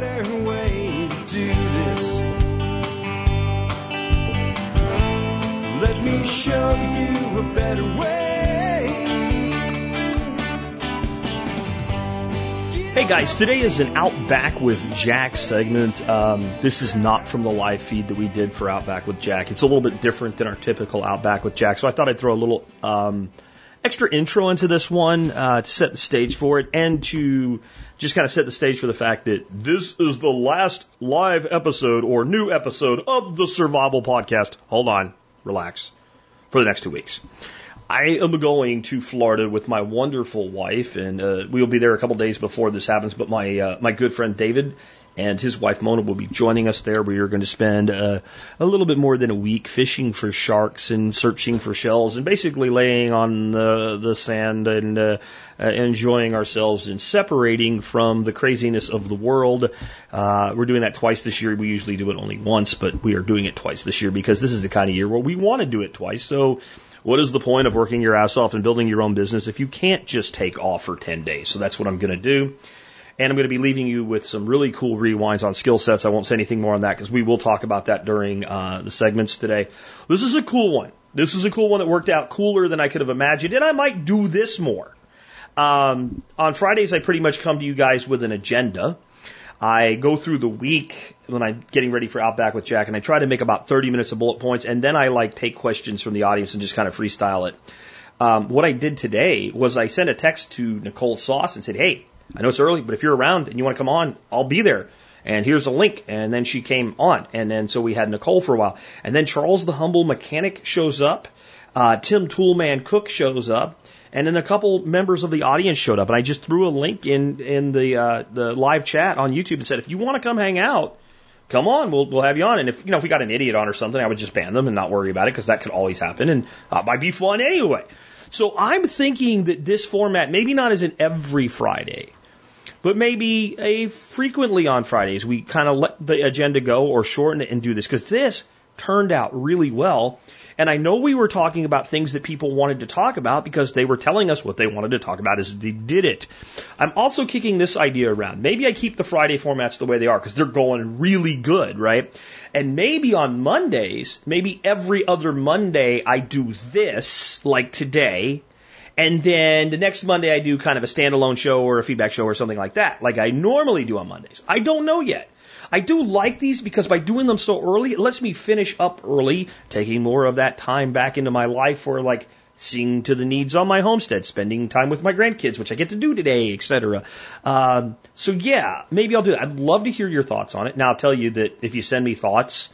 better way to do this. Let me show you a better way. Hey guys, today is an Outback with Jack segment. Um, this is not from the live feed that we did for Outback with Jack. It's a little bit different than our typical Outback with Jack, so I thought I'd throw a little um, extra intro into this one uh, to set the stage for it and to just kind of set the stage for the fact that this is the last live episode or new episode of the Survival Podcast. Hold on, relax for the next two weeks. I am going to Florida with my wonderful wife, and uh, we'll be there a couple days before this happens. But my uh, my good friend David and his wife Mona will be joining us there. We are going to spend uh, a little bit more than a week fishing for sharks and searching for shells, and basically laying on the the sand and uh, uh, enjoying ourselves and separating from the craziness of the world. Uh, we're doing that twice this year. We usually do it only once, but we are doing it twice this year because this is the kind of year where we want to do it twice. So what is the point of working your ass off and building your own business if you can't just take off for 10 days? So that's what I'm going to do. And I'm going to be leaving you with some really cool rewinds on skill sets. I won't say anything more on that because we will talk about that during uh, the segments today. This is a cool one. This is a cool one that worked out cooler than I could have imagined. And I might do this more. Um, on Fridays, I pretty much come to you guys with an agenda. I go through the week when I'm getting ready for Outback with Jack, and I try to make about 30 minutes of bullet points, and then I like take questions from the audience and just kind of freestyle it. Um, what I did today was I sent a text to Nicole Sauce and said, "Hey, I know it's early, but if you're around and you want to come on, I'll be there." And here's a link. And then she came on, and then so we had Nicole for a while, and then Charles the Humble Mechanic shows up. Uh, Tim Toolman Cook shows up. And then a couple members of the audience showed up, and I just threw a link in in the uh, the live chat on YouTube and said, if you want to come hang out, come on, we'll we'll have you on. And if you know if we got an idiot on or something, I would just ban them and not worry about it because that could always happen, and uh, might be fun anyway. So I'm thinking that this format, maybe not as an every Friday, but maybe a frequently on Fridays, we kind of let the agenda go or shorten it and do this because this turned out really well. And I know we were talking about things that people wanted to talk about because they were telling us what they wanted to talk about as they did it. I'm also kicking this idea around. Maybe I keep the Friday formats the way they are because they're going really good, right? And maybe on Mondays, maybe every other Monday I do this, like today, and then the next Monday I do kind of a standalone show or a feedback show or something like that, like I normally do on Mondays. I don't know yet. I do like these because by doing them so early, it lets me finish up early, taking more of that time back into my life for like seeing to the needs on my homestead, spending time with my grandkids, which I get to do today, etc. Um, so yeah, maybe I'll do that. I'd love to hear your thoughts on it. Now I'll tell you that if you send me thoughts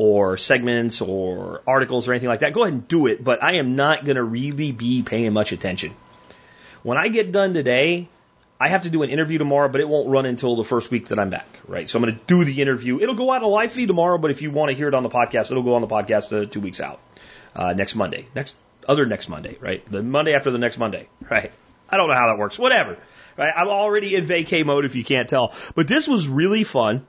or segments or articles or anything like that, go ahead and do it. But I am not going to really be paying much attention. When I get done today, I have to do an interview tomorrow, but it won't run until the first week that I'm back, right? So I'm going to do the interview. It'll go out a live feed tomorrow, but if you want to hear it on the podcast, it'll go on the podcast uh, two weeks out, uh, next Monday, next other next Monday, right? The Monday after the next Monday, right? I don't know how that works. Whatever, right? I'm already in vacay mode if you can't tell, but this was really fun.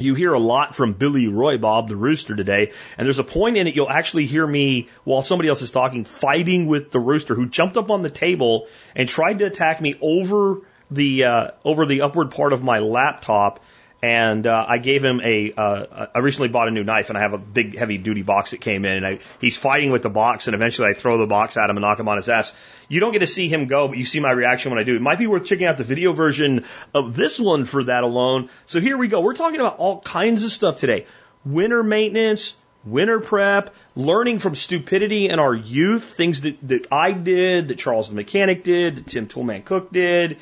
You hear a lot from Billy Roy Bob, the rooster today, and there's a point in it you'll actually hear me while somebody else is talking fighting with the rooster who jumped up on the table and tried to attack me over the uh, over the upward part of my laptop, and uh, I gave him a. Uh, I recently bought a new knife, and I have a big heavy duty box that came in, and I, he's fighting with the box, and eventually I throw the box at him and knock him on his ass. You don't get to see him go, but you see my reaction when I do. It might be worth checking out the video version of this one for that alone. So here we go. We're talking about all kinds of stuff today: winter maintenance, winter prep, learning from stupidity in our youth, things that, that I did, that Charles the mechanic did, that Tim Toolman Cook did,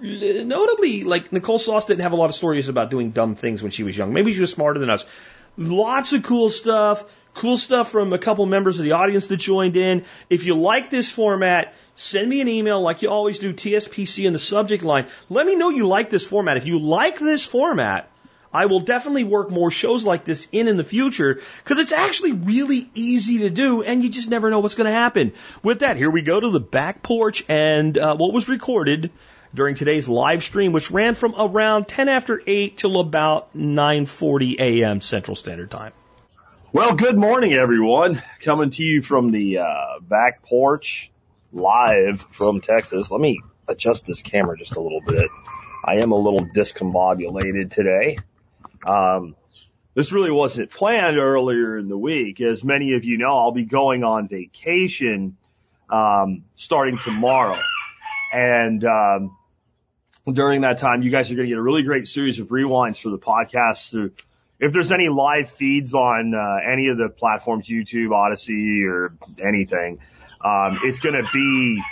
notably, like Nicole Sauce didn't have a lot of stories about doing dumb things when she was young. Maybe she was smarter than us. Lots of cool stuff. Cool stuff from a couple members of the audience that joined in. If you like this format, send me an email like you always do, TSPC in the subject line. Let me know you like this format. If you like this format, I will definitely work more shows like this in in the future because it's actually really easy to do and you just never know what's going to happen. With that, here we go to the back porch and uh, what was recorded during today's live stream, which ran from around 10 after 8 till about 9:40 a.m. Central Standard Time. Well, good morning, everyone. Coming to you from the uh, back porch, live from Texas. Let me adjust this camera just a little bit. I am a little discombobulated today. Um, this really wasn't planned earlier in the week. As many of you know, I'll be going on vacation um, starting tomorrow, and um, during that time, you guys are going to get a really great series of rewinds for the podcast. If there's any live feeds on uh, any of the platforms, YouTube, Odysee, or anything, um, it's going to be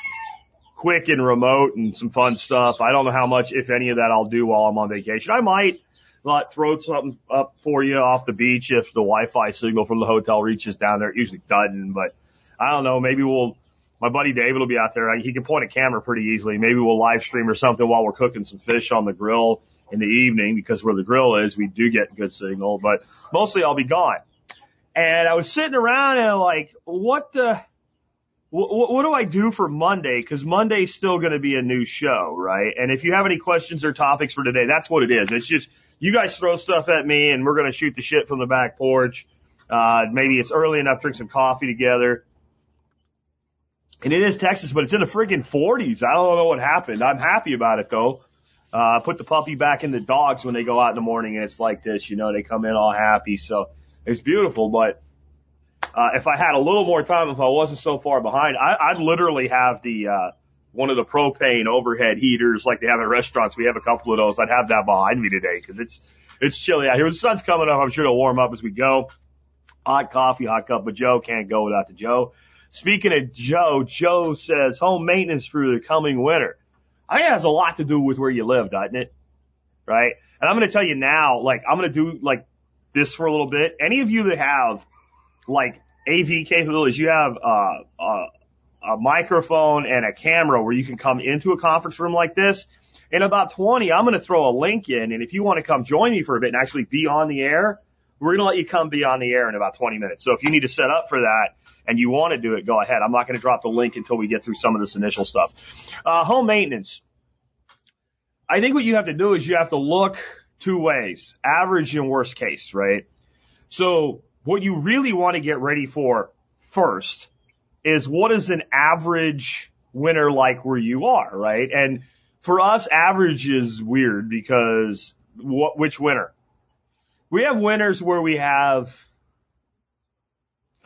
quick and remote and some fun stuff. I don't know how much, if any of that I'll do while I'm on vacation. I might throw something up for you off the beach if the Wi-Fi signal from the hotel reaches down there. It usually doesn't, but I don't know. Maybe we'll, my buddy David will be out there. He can point a camera pretty easily. Maybe we'll live stream or something while we're cooking some fish on the grill in the evening because where the grill is, we do get good signal, but mostly I'll be gone. And I was sitting around and like, what the, what, what do I do for Monday? Because Monday's still going to be a new show, right? And if you have any questions or topics for today, that's what it is. It's just you guys throw stuff at me, and we're going to shoot the shit from the back porch. Uh, maybe it's early enough, drink some coffee together. And it is Texas, but it's in the freaking 40s. I don't know what happened. I'm happy about it though. Uh, put the puppy back in the dogs when they go out in the morning and it's like this, you know, they come in all happy. So it's beautiful, but uh, if I had a little more time, if I wasn't so far behind, I, I'd literally have the, uh, one of the propane overhead heaters like they have at restaurants. We have a couple of those. I'd have that behind me today because it's, it's chilly out here. The sun's coming up. I'm sure it'll warm up as we go. Hot coffee, hot cup of Joe. Can't go without the Joe. Speaking of Joe, Joe says home maintenance for the coming winter. I think it has a lot to do with where you live, doesn't it? Right? And I'm going to tell you now, like, I'm going to do like this for a little bit. Any of you that have like AV capabilities. You have uh, uh, a microphone and a camera where you can come into a conference room like this. In about 20, I'm going to throw a link in, and if you want to come join me for a bit and actually be on the air, we're going to let you come be on the air in about 20 minutes. So if you need to set up for that and you want to do it, go ahead. I'm not going to drop the link until we get through some of this initial stuff. Uh, home maintenance. I think what you have to do is you have to look two ways, average and worst case, right? So what you really want to get ready for first is what is an average winter like where you are, right? And for us, average is weird because what, which winter? We have winters where we have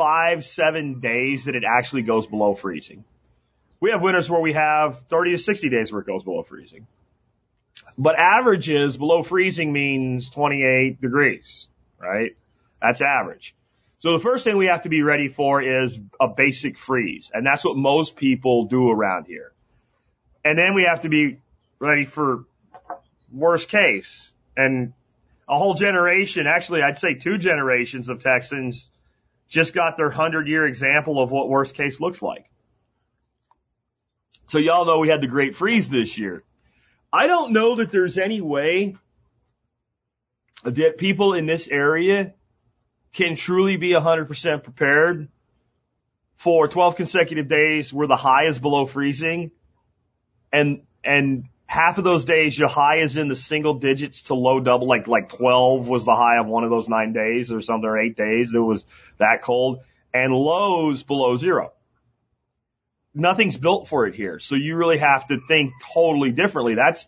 five, seven days that it actually goes below freezing. We have winters where we have 30 to 60 days where it goes below freezing. But averages below freezing means 28 degrees, right? That's average. So the first thing we have to be ready for is a basic freeze. And that's what most people do around here. And then we have to be ready for worst case. And a whole generation, actually I'd say two generations of Texans just got their hundred year example of what worst case looks like. So y'all know we had the great freeze this year. I don't know that there's any way that people in this area can truly be 100% prepared for 12 consecutive days where the high is below freezing and, and half of those days your high is in the single digits to low double, like, like 12 was the high of one of those nine days or something or eight days that was that cold and lows below zero. Nothing's built for it here. So you really have to think totally differently. That's,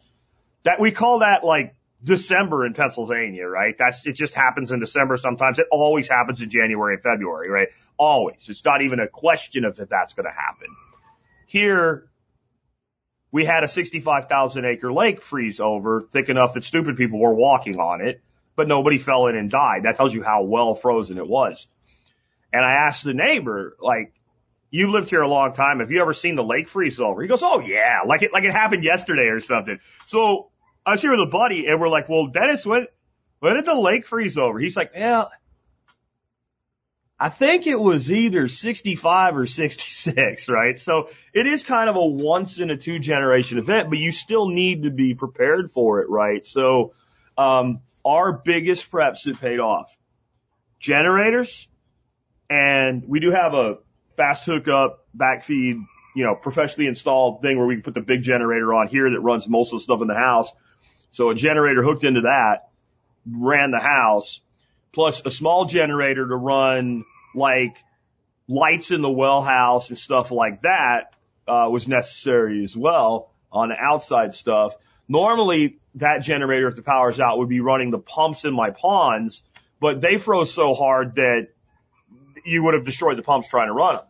that we call that like December in Pennsylvania, right? That's, it just happens in December sometimes. It always happens in January and February, right? Always. It's not even a question of if that's going to happen. Here, we had a 65,000 acre lake freeze over thick enough that stupid people were walking on it, but nobody fell in and died. That tells you how well frozen it was. And I asked the neighbor, like, you lived here a long time. Have you ever seen the lake freeze over? He goes, Oh yeah, like it, like it happened yesterday or something. So I was here with a buddy and we're like, well, Dennis, when, when did the lake freeze over? He's like, yeah, I think it was either 65 or 66, right? So it is kind of a once in a two generation event, but you still need to be prepared for it, right? So, um, our biggest preps that paid off, generators, and we do have a fast hookup backfeed, you know, professionally installed thing where we can put the big generator on here that runs most of the stuff in the house. So a generator hooked into that ran the house plus a small generator to run like lights in the well house and stuff like that, uh, was necessary as well on the outside stuff. Normally that generator, if the power's out, would be running the pumps in my ponds, but they froze so hard that you would have destroyed the pumps trying to run them.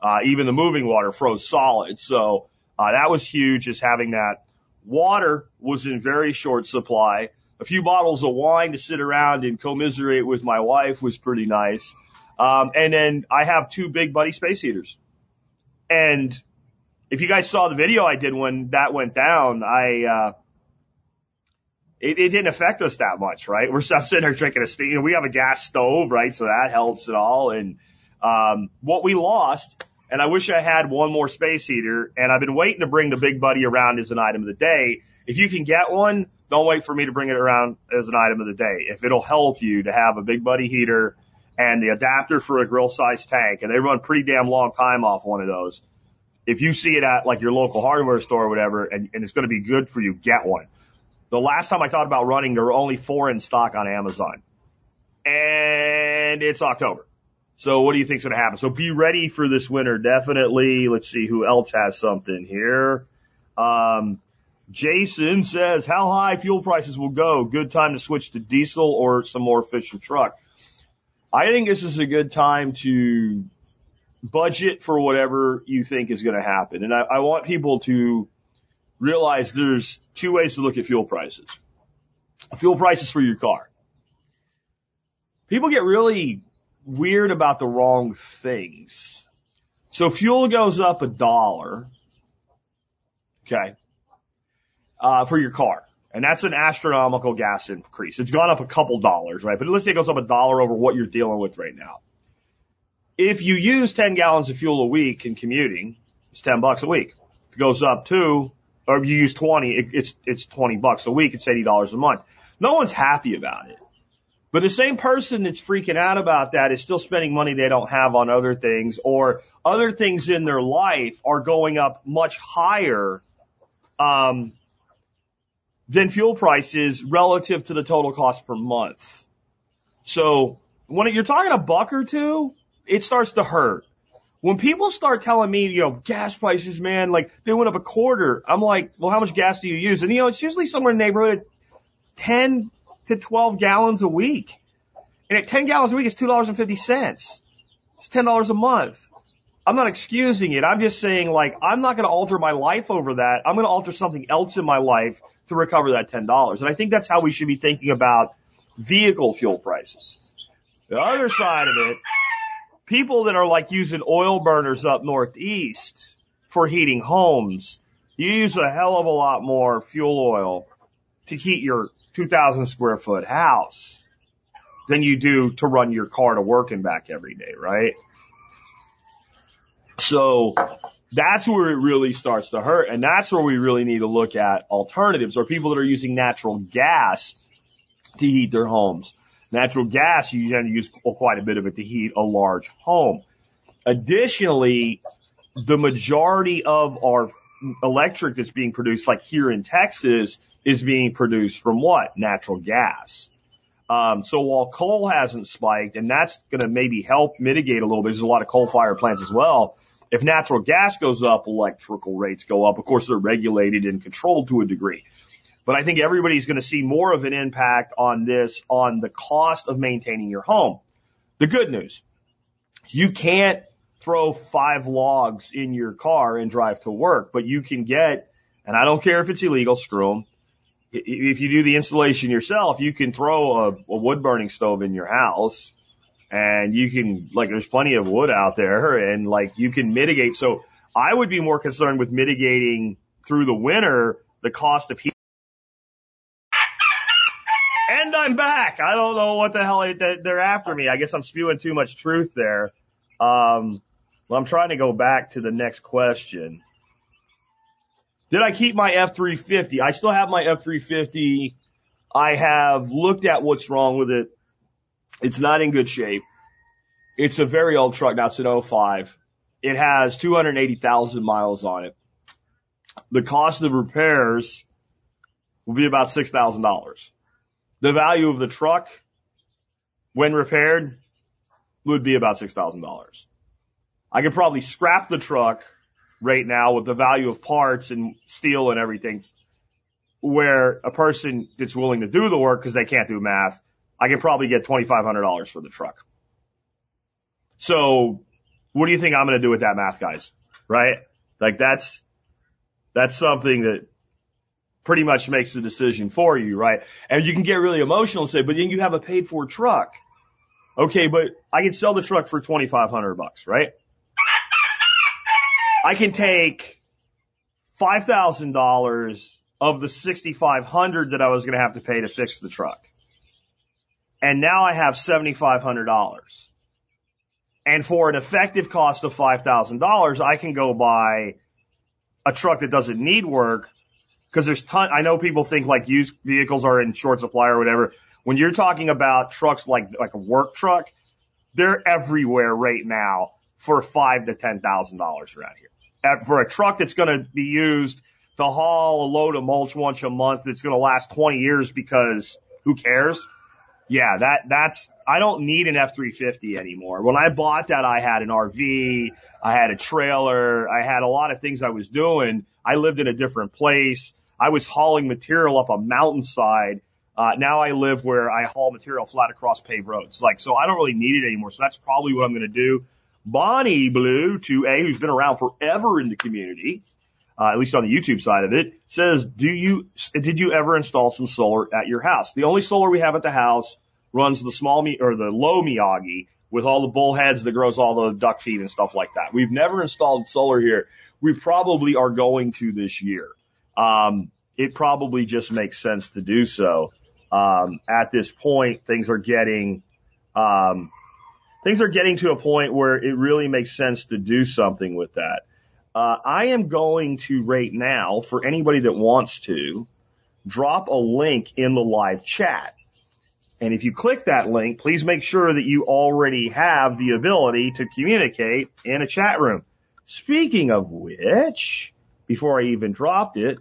Uh, even the moving water froze solid. So, uh, that was huge just having that. Water was in very short supply. A few bottles of wine to sit around and commiserate with my wife was pretty nice. Um, and then I have two big buddy space heaters. And if you guys saw the video I did when that went down, I, uh, it, it didn't affect us that much, right? We're sitting there drinking a steam. You know, we have a gas stove, right? So that helps at all. And, um, what we lost, and I wish I had one more space heater, and I've been waiting to bring the big buddy around as an item of the day. If you can get one, don't wait for me to bring it around as an item of the day. If it'll help you to have a big buddy heater and the adapter for a grill size tank, and they run pretty damn long time off one of those. If you see it at like your local hardware store or whatever, and, and it's going to be good for you, get one. The last time I thought about running, there were only four in stock on Amazon. And it's October. So what do you think's going to happen? So be ready for this winter, definitely. Let's see who else has something here. Um, Jason says, how high fuel prices will go? Good time to switch to diesel or some more efficient truck. I think this is a good time to budget for whatever you think is going to happen. And I, I want people to realize there's two ways to look at fuel prices. Fuel prices for your car. People get really weird about the wrong things. So fuel goes up a dollar. Okay. Uh, for your car. And that's an astronomical gas increase. It's gone up a couple dollars, right? But let's say it goes up a dollar over what you're dealing with right now. If you use 10 gallons of fuel a week in commuting, it's 10 bucks a week. If it goes up to or if you use 20, it, it's, it's 20 bucks a week. It's $80 a month. No one's happy about it. But the same person that's freaking out about that is still spending money they don't have on other things or other things in their life are going up much higher, um, than fuel prices relative to the total cost per month. So when you're talking a buck or two, it starts to hurt when people start telling me, you know, gas prices, man, like they went up a quarter, I'm like, well, how much gas do you use? And you know, it's usually somewhere in the neighborhood of 10 to 12 gallons a week. And at 10 gallons a week, it's $2.50. It's $10 a month. I'm not excusing it. I'm just saying like, I'm not going to alter my life over that. I'm going to alter something else in my life to recover that $10. And I think that's how we should be thinking about vehicle fuel prices. The other side of it people that are like using oil burners up northeast for heating homes, you use a hell of a lot more fuel oil to heat your 2000 square foot house than you do to run your car to work and back every day, right? So that's where it really starts to hurt. And that's where we really need to look at alternatives or people that are using natural gas to heat their homes. Natural gas, you tend to use quite a bit of it to heat a large home. Additionally, the majority of our electric that's being produced, like here in Texas, is being produced from what? Natural gas. Um, so while coal hasn't spiked, and that's going to maybe help mitigate a little bit, there's a lot of coal-fired plants as well. If natural gas goes up, electrical rates go up. Of course, they're regulated and controlled to a degree. But I think everybody's going to see more of an impact on this on the cost of maintaining your home. The good news, you can't throw five logs in your car and drive to work, but you can get, and I don't care if it's illegal, screw them. If you do the installation yourself, you can throw a, a wood burning stove in your house and you can, like, there's plenty of wood out there and like you can mitigate. So I would be more concerned with mitigating through the winter the cost of heat and I'm back. I don't know what the hell they're after me. I guess I'm spewing too much truth there. Um, well, I'm trying to go back to the next question. Did I keep my F350? I still have my F350. I have looked at what's wrong with it. It's not in good shape. It's a very old truck. Now it's an 05. It has 280,000 miles on it. The cost of repairs will be about $6,000 the value of the truck when repaired would be about $6,000. I could probably scrap the truck right now with the value of parts and steel and everything where a person that's willing to do the work because they can't do math, I can probably get $2,500 for the truck. So what do you think I'm going to do with that math, guys? Right? Like that's, that's something that pretty much makes the decision for you, right? And you can get really emotional and say, but then you have a paid for truck. Okay, but I can sell the truck for 2500 bucks, right? I can take $5,000 of the 6500 that I was going to have to pay to fix the truck. And now I have $7,500. And for an effective cost of $5,000, I can go buy a truck that doesn't need work because there's ton, I know people think like used vehicles are in short supply or whatever. When you're talking about trucks like, like a work truck, they're everywhere right now for five to ten thousand dollars around here. For a truck that's going to be used to haul a load of mulch once a month that's going to last 20 years because who cares? Yeah, that, that's, I don't need an F350 anymore. When I bought that, I had an RV, I had a trailer, I had a lot of things I was doing. I lived in a different place. I was hauling material up a mountainside. Uh, now I live where I haul material flat across paved roads. Like, so I don't really need it anymore. So that's probably what I'm going to do. Bonnie Blue, to A, who's been around forever in the community, uh, at least on the YouTube side of it, says, do you, did you ever install some solar at your house? The only solar we have at the house runs the small me, or the low Miyagi with all the bullheads that grows all the duck feed and stuff like that. We've never installed solar here. We probably are going to this year. Um, it probably just makes sense to do so. Um, at this point, things are getting, um, things are getting to a point where it really makes sense to do something with that. Uh, I am going to right now for anybody that wants to drop a link in the live chat. And if you click that link, please make sure that you already have the ability to communicate in a chat room. Speaking of which, before I even dropped it,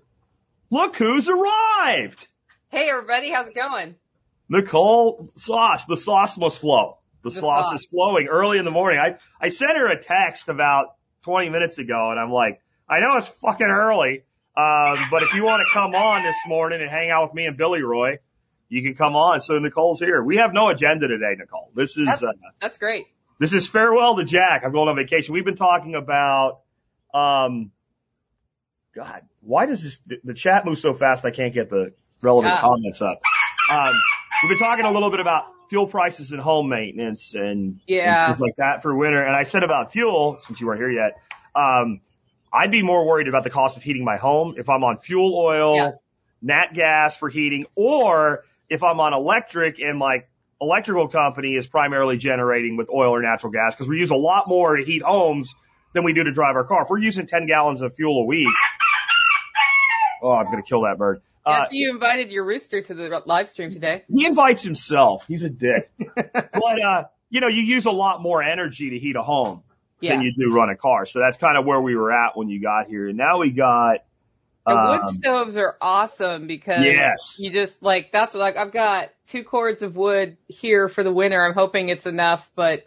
look who's arrived! Hey everybody, how's it going? Nicole Sauce. The sauce must flow. The, The sauce, sauce. is flowing early in the morning. I, I sent her a text about 20 minutes ago and I'm like, I know it's fucking early, um, but if you want to come on this morning and hang out with me and Billy Roy, you can come on. So Nicole's here. We have no agenda today, Nicole. This is, That's- uh, That's great. this is farewell to Jack. I'm going on vacation. We've been talking about, um, God, why does this, the, the chat move so fast I can't get the relevant Yeah. comments up? Um, we've been talking a little bit about fuel prices and home maintenance and, Yeah. and things like that for winter. And I said about fuel, since you weren't here yet, um, I'd be more worried about the cost of heating my home if I'm on fuel oil, Yeah. nat gas for heating, or if I'm on electric and my electrical company is primarily generating with oil or natural gas because we use a lot more to heat homes than we do to drive our car. If we're using 10 gallons of fuel a week, oh, I'm going to kill that bird. Yeah, Uh, so you invited your rooster to the live stream today. he invites himself. He's a dick. but, uh, you know, you use a lot more energy to heat a home Yeah. than you do run a car. So that's kind of where we were at when you got here. And now we got, The wood um, stoves are awesome because Yes. you just like that's what like I've got two cords of wood here for the winter. I'm hoping it's enough, but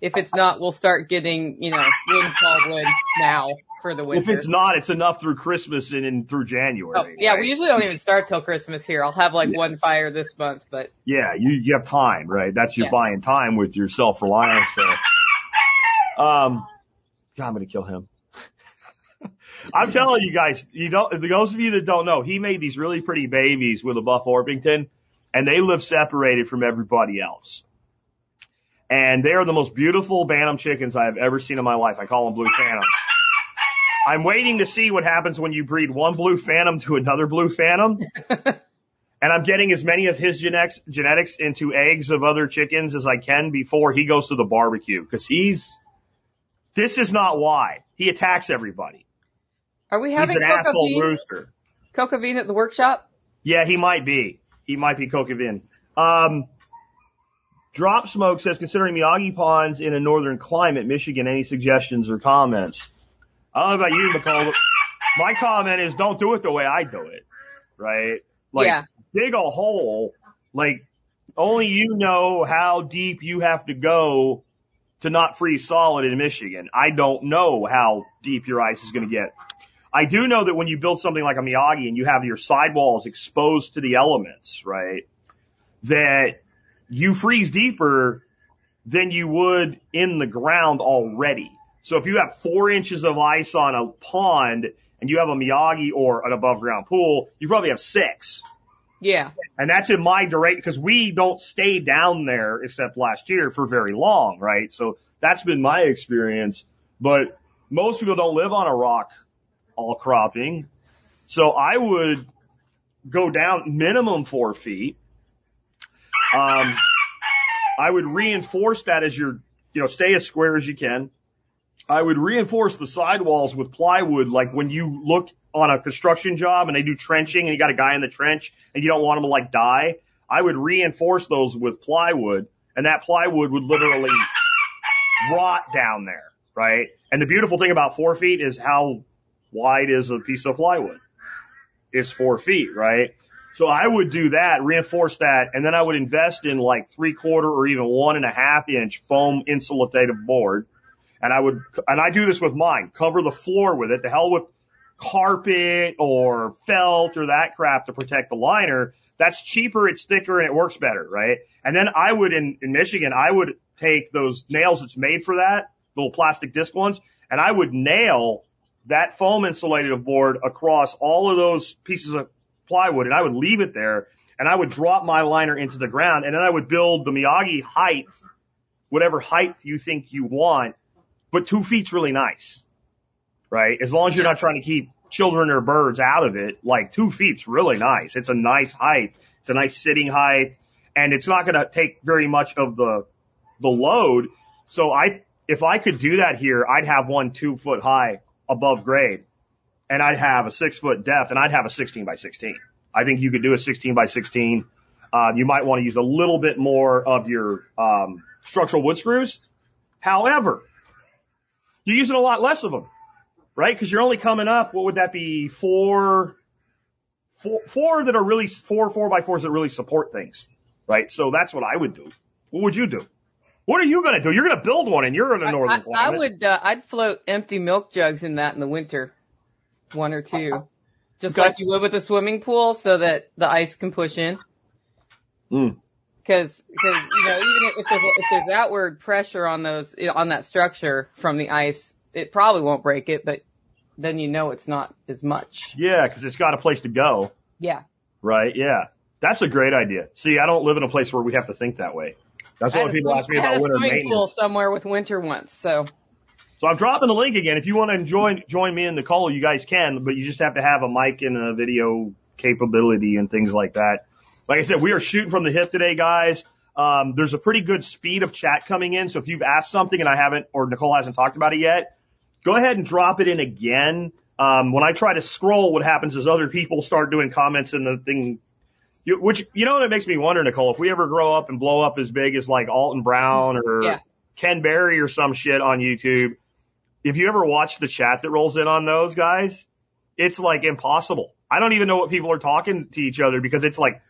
if it's not, we'll start getting you know windfall wood now for the winter. if it's not, it's enough through Christmas and, and through January. Oh, yeah, right? we usually don't even start till Christmas here. I'll have like one fire this month, but Yeah, you, you have time, right? That's your Yeah. buying time with your self-reliance. So, um, God, I'm going to kill him. I'm telling you guys, you don't, those of you that don't know, he made these really pretty babies with a Buff Orpington and they live separated from everybody else. And they are the most beautiful Bantam chickens I have ever seen in my life. I call them Blue Phantoms. I'm waiting to see what happens when you breed one Blue Phantom to another Blue Phantom. and I'm getting as many of his genetics, genetics into eggs of other chickens as I can before he goes to the barbecue. Cause he's, this is not why. He attacks everybody. Are we He's having an asshole coq au vin, rooster. coq au vin at the workshop? Yeah, he might be. He might be coq au vin. Um, Drop Smoke says, considering Miyagi ponds in a northern climate, Michigan, any suggestions or comments? I don't know about you, Nicole. but My comment is don't do it the way I do it. Right? Like, Yeah. dig a hole. Like, only you know how deep you have to go to not freeze solid in Michigan. I don't know how deep your ice is going to get. I do know that when you build something like a Miyagi and you have your sidewalls exposed to the elements, right, that you freeze deeper than you would in the ground already. So if you have four inches of ice on a pond and you have a Miyagi or an above ground pool, you probably have six. Yeah. And that's in my direct, because we don't stay down there except last year for very long, right? So that's been my experience. But most people don't live on a rock all cropping. So I would go down minimum four feet. Um, I would reinforce that as your, you know, stay as square as you can. I would reinforce the sidewalls with plywood, like when you look on a construction job and they do trenching and you got a guy in the trench and you don't want him to like die. I would reinforce those with plywood and that plywood would literally rot down there, right? And the beautiful thing about four feet is how wide is a piece of plywood? It's four feet, right? So I would do that, reinforce that, and then I would invest in like three quarter or even one and a half inch foam insulative board. And I would, and I do this with mine, cover the floor with it, the hell with carpet or felt or that crap to protect the liner. That's cheaper, it's thicker, and it works better, right? And then I would, in, in Michigan, I would take those nails that's made for that, little plastic disc ones, and I would nail that foam insulated board across all of those pieces of plywood and I would leave it there and I would drop my liner into the ground and then I would build the Miyagi height, whatever height you think you want, but two feet's really nice, right? As long as you're not trying to keep children or birds out of it, like two feet's really nice. It's a nice height. It's a nice sitting height and it's not going to take very much of the, the load. So I, if I could do that here, I'd have one two foot high above grade and I'd have a six foot depth and I'd have a 16 by 16. I think you could do a 16 by 16. Uh, you might want to use a little bit more of your, um, structural wood screws. However, you're using a lot less of them, right? Cause you're only coming up, what would that be? Four, four, four that are really four, four by fours that really support things, right? So that's what I would do. What would you do? What are you going to do? You're going to build one and you're in a northern I, climate. I would, uh, I'd float empty milk jugs in that in the winter. One or two. Just Okay. like you would with a swimming pool so that the ice can push in. Mm. Cause, cause, you know, even if there's, if there's outward pressure on those, on that structure from the ice, it probably won't break it, but then you know it's not as much. Yeah, cause it's got a place to go. Yeah. Right? Yeah. That's a great idea. See, I don't live in a place where we have to think that way. That's I why had a people ask me about a winter swimming maintenance. pool somewhere with winter once, so. So I'm dropping the link again. If you want to join join me in the call, you guys can, but you just have to have a mic and a video capability and things like that. Like I said, we are shooting from the hip today, guys. Um, there's a pretty good speed of chat coming in. So if you've asked something and I haven't, or Nicole hasn't talked about it yet, go ahead and drop it in again. Um, when I try to scroll, what happens is other people start doing comments and the thing, you, which, you know what it makes me wonder, Nicole, if we ever grow up and blow up as big as like Alton Brown or Yeah. Ken Berry or some shit on YouTube, if you ever watch the chat that rolls in on those guys, it's like impossible. I don't even know what people are talking to each other because it's like,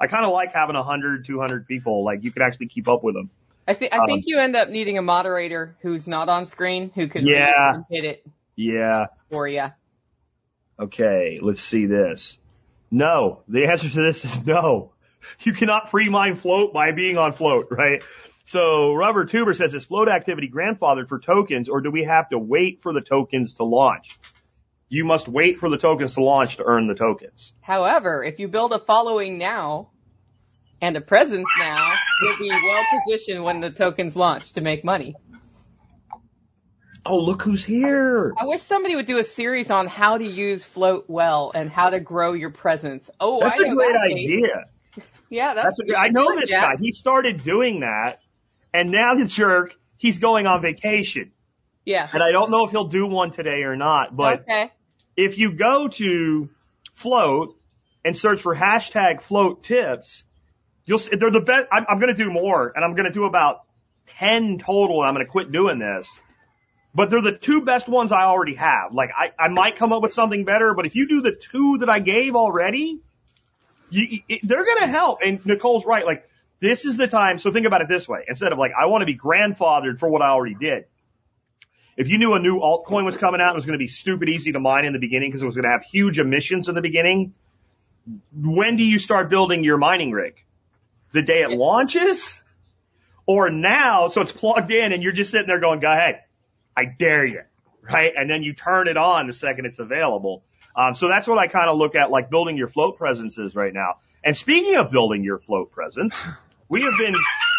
I kind of like having a hundred, two hundred people. Like you could actually keep up with them. I think, I Um, think you end up needing a moderator who's not on screen who can Yeah. hit it Yeah. for you. Okay. Let's see this. No. The answer to this is no. You cannot free mine Flote by being on Flote, right? So Rubber Tuber says, is Flote activity grandfathered for tokens or do we have to wait for the tokens to launch? You must wait for the tokens to launch to earn the tokens. However, if you build a following now and a presence now, you'll be well positioned when the tokens launch to make money. Oh, look who's here. I wish somebody would do a series on how to use Flote well and how to grow your presence. Oh, That's I a great that, idea. Yeah, that's, That's a we good, I know this Jack. guy. He started doing that and now the jerk, he's going on vacation. Yeah. And I don't know if he'll do one today or not, but okay. if you go to Flote and search for hashtag Flote tips, you'll see they're the best. I'm, I'm going to do more and I'm going to do about 10 total and I'm going to quit doing this. But they're the two best ones I already have. Like I, I might come up with something better, but if you do the two that I gave already, you, it, they're going to help. And Nicole's right. Like this is the time. So think about it this way. Instead of like, I want to be grandfathered for what I already did. if you knew a new altcoin was coming out, and it was going to be stupid easy to mine in the beginning because it was going to have huge emissions in the beginning. When do you start building your mining rig? The day it launches? Or now, so it's plugged in and you're just sitting there going, go ahead. I dare you. Right? And then you turn it on the second it's available. Um, so that's what I kind of look at like building your Flote presences right now. And speaking of building your Flote presence, we have been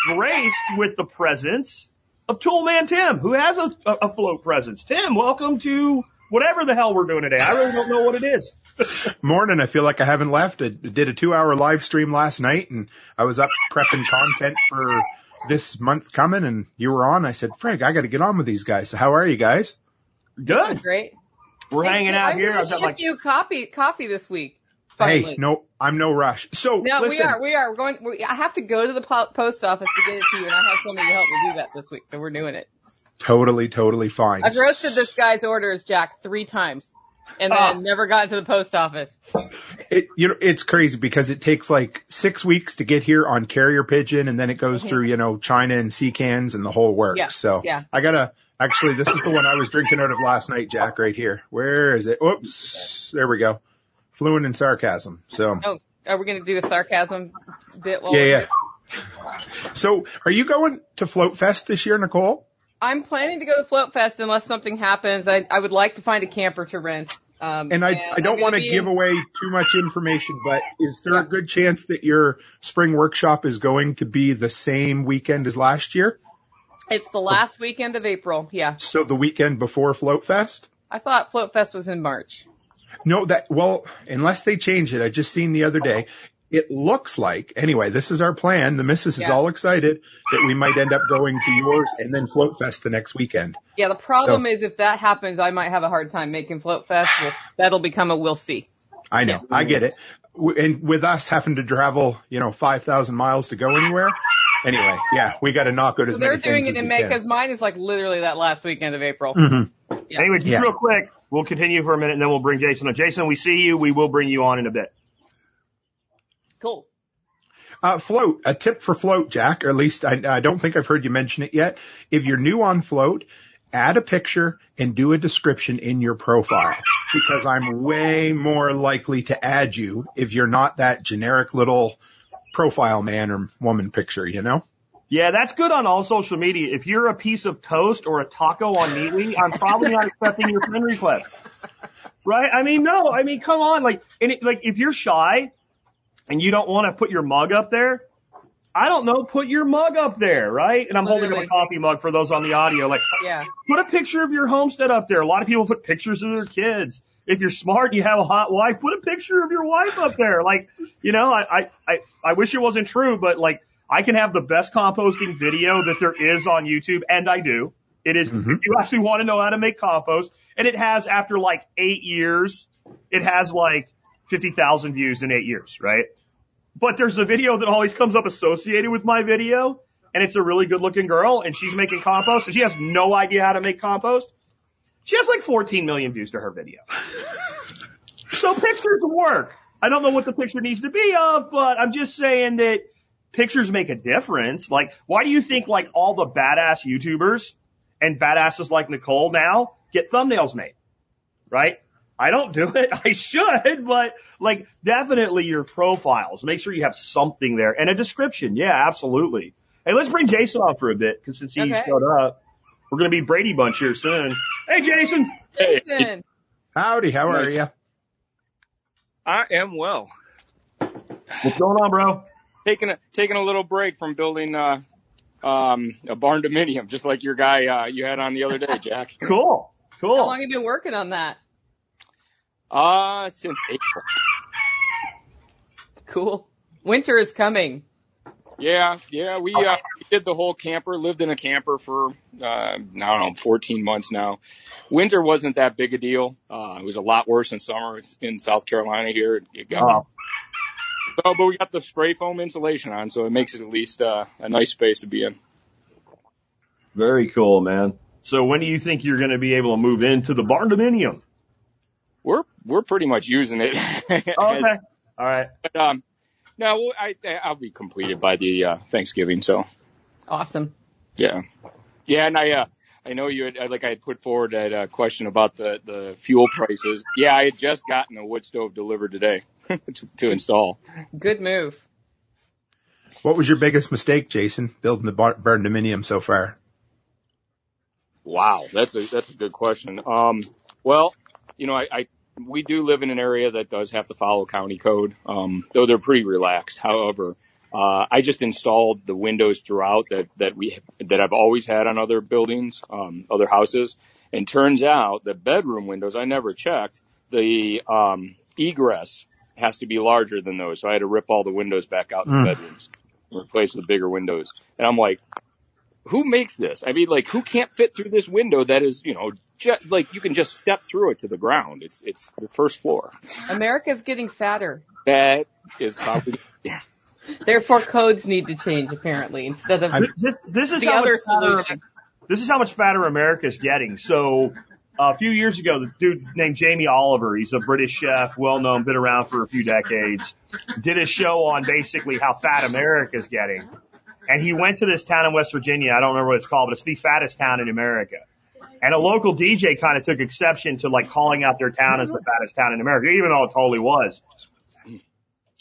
graced with the presence of Toolman Tim, who has a, a Flote presence. Tim, welcome to whatever the hell we're doing today. I really don't know what it is. Morning. I feel like I haven't left. I did a two hour live stream last night and I was up prepping content for this month coming and you were on. I said, Frank, I got to get on with these guys. So how are you guys? Good. Great. We're hanging out I'm here. I've got ship like, you coffee coffee this week. Hey, no, I'm no rush. So No, listen, we are. We are. We're going. We, I have to go to the post office to get it to you, and I have somebody to help me do that this week. So we're doing it. totally, totally fine. I've roasted this guy's orders, Jack, three times, and then Oh. never got to the post office. It, you know, it's crazy because it takes like six weeks to get here on carrier pigeon and then it goes through, mm-hmm. you know, China and sea cans and the whole works. Yeah, So yeah. I gotta, actually, this is the one I was drinking out of last night, Jack, right here. Where is it? Oops. There we go. Fluent in sarcasm. So, Oh, are we going to do a sarcasm bit? Yeah, yeah. So are you going to Flote Fest this year, Nicole? I'm planning to go to Flote Fest unless something happens. I, I would like to find a camper to rent. Um, And I, I'm I don't want to give in- away too much information, but is there Yeah. a good chance that your spring workshop is going to be the same weekend as last year? It's the last weekend of April. Yeah, So the weekend before Flote Fest? I thought Flote Fest was in March. No, that, well, unless they change it, I just seen the other day. It looks like, anyway, this is our plan. The missus is all excited that we might end up going to yours and then Flote Fest the next weekend. Yeah, the problem is if that happens, I might have a hard time making Flote Fest. We'll, that'll become a we'll see. I know, I get it. W- And with us having to travel, you know, 5,000 miles to go anywhere. Anyway, yeah, we got to knock out as So many they're doing things it in May because mine is like literally that last weekend of April. Mhm. Yeah. anyway, just Yeah. real quick, we'll continue for a minute and then we'll bring Jason on. Jason, we see you. We will bring you on in a bit. Cool. Uh, Flote, a tip for Flote, Jack, or at least I, I don't think I've heard you mention it yet. If you're new on Flote, add a picture and do a description in your profile because I'm way more likely to add you if you're not that generic little profile man or woman picture, you know? Yeah, that's good on all social media. If you're a piece of toast or a taco on Neatly, I'm probably not accepting your friend request. Right? I mean, no, I mean, come on. Like, and it, like, if you're shy and you don't want to put your mug up there, I don't know, put your mug up there, right? And I'm holding up a coffee mug for those on the audio. Like, Yeah. put a picture of your homestead up there. A lot of people put pictures of their kids. If you're smart and you have a hot wife, put a picture of your wife up there. Like, you know, I, I, I, I wish it wasn't true, but like, I can have the best composting video that there is on YouTube, and I do. It is, Mhm. you actually want to know how to make compost, and it has after like eight years, it has like 50,000 views in eight years, right? But there's a video that always comes up associated with my video, and it's a really good looking girl, and she's making compost, and she has no idea how to make compost. She has like 14 million views to her video. so pictures work. I don't know what the picture needs to be of, but I'm just saying that pictures make a difference. Like, why do you think like all the badass YouTubers and badasses like Nicole now get thumbnails made? Right? I don't do it. I should, but like definitely your profiles. Make sure you have something there and a description. Yeah, absolutely. Hey, let's bring Jason on for a bit because since he Okay. showed up, we're going to be Brady Bunch here soon. Hey, Jason. Jason. Howdy, how are Nice. you? I am well. What's going on, bro? Taking a taking a little break from building uh um a barn dominium, just like your guy uh you had on the other day, Jack. Cool. Cool. How long have you been working on that? Uh since April. Cool. Winter is coming. Yeah, yeah, we uh we did the whole camper, lived in a camper for uh I don't know, 14 months now. Winter wasn't that big a deal. Uh it was a lot worse in summer. It's in South Carolina here. It got Oh, so, but we got the spray foam insulation on, so it makes it at least uh, a nice space to be in. very cool, man. So when do you think you're going to be able to move into the barn dominium? We're we're pretty much using it. Okay. All right. But, um, no, I I'll be completed by the uh, Thanksgiving. So Awesome. yeah, yeah, and I uh, I know you had, like I had put forward that uh, question about the, the fuel prices. Yeah, I had just gotten a wood stove delivered today to, to install. Good move. What was your biggest mistake, Jason, building the bar- barn dominium so far? Wow, that's a that's a good question. Um, well, you know, I, I we do live in an area that does have to follow county code, um, though they're pretty relaxed. However, uh, I just installed the windows throughout that that we that I've always had on other buildings, um, other houses, and turns out the bedroom windows I never checked the um, egress has to be larger than those, so I had to rip all the windows back out in Mm. the bedrooms, and replace with bigger windows, and I'm like. Who makes this? I mean, like, who can't fit through this window that is, you know, just like you can just step through it to the ground. It's it's the first floor. America's getting fatter. That is probably Yeah. Therefore, codes need to change apparently instead of I'm- This, this is the how other much fatter, solution. this is how much fatter America's getting. So a few years ago, the dude named Jamie Oliver, he's a British chef, well known, been around for a few decades, did a show on basically how fat America's getting. And he went to this town in West Virginia. I don't remember what it's called, but it's the fattest town in America. And a local DJ kind of took exception to like calling out their town as the fattest town in America, even though it totally was.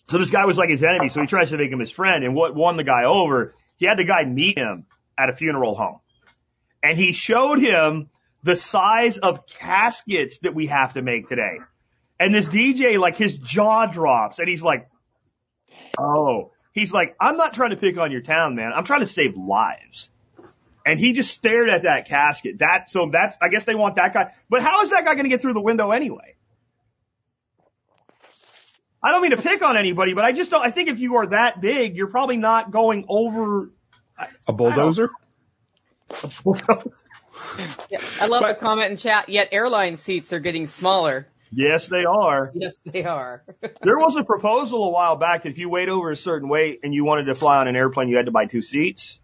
So this guy was like his enemy, so he tries to make him his friend. And what won the guy over, he had the guy meet him at a funeral home. And he showed him the size of caskets that we have to make today. And this DJ, like his jaw drops and he's like, oh, he's like, I'm not trying to pick on your town, man. I'm trying to save lives. And he just stared at that casket. That, so that's, I guess they want that guy. But how is that guy going to get through the window anyway? I don't mean to pick on anybody, but I just don't, I think if you are that big, you're probably not going over. A bulldozer? Yeah, I love But- the comment in chat. Yet airline seats are getting smaller. Yes, they are. Yes, they are. There was a proposal a while back that if you weighed over a certain weight and you wanted to fly on an airplane, you had to buy two seats.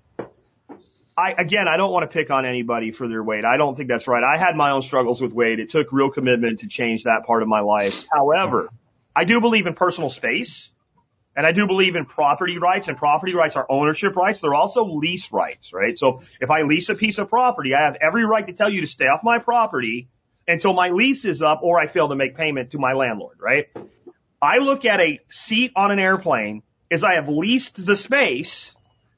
I, again, I don't want to pick on anybody for their weight. I don't think that's right. I had my own struggles with weight. It took real commitment to change that part of my life. However, I do believe in personal space and I do believe in property rights and property rights are ownership rights. They're also lease rights, right? So if I lease a piece of property, I have every right to tell you to stay off my property until my lease is up or I fail to make payment to my landlord, right? I look at a seat on an airplane as I have leased the space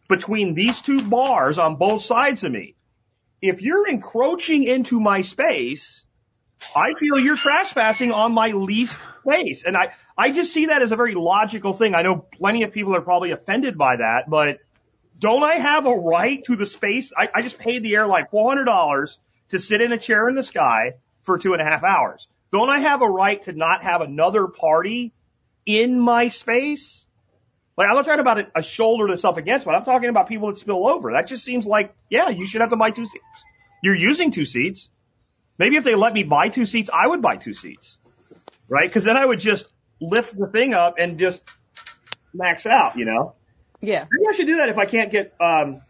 between these two bars on both sides of me. If you're encroaching into my space, I feel you're trespassing on my leased space. And I, I just see that as a very logical thing. I know plenty of people are probably offended by that, but don't I have a right to the space? I, I just paid the airline $400 to sit in a chair in the sky for two and a half hours. Don't I have a right to not have another party in my space? Like I'm not talking about a, shoulder that's up against it. I'm talking about people that spill over. That just seems like, yeah, you should have to buy two seats. You're using two seats. Maybe if they let me buy two seats, I would buy two seats. Right? Cause then I would just lift the thing up and just max out, you know? yeah. Maybe I should do that if I can't get, um,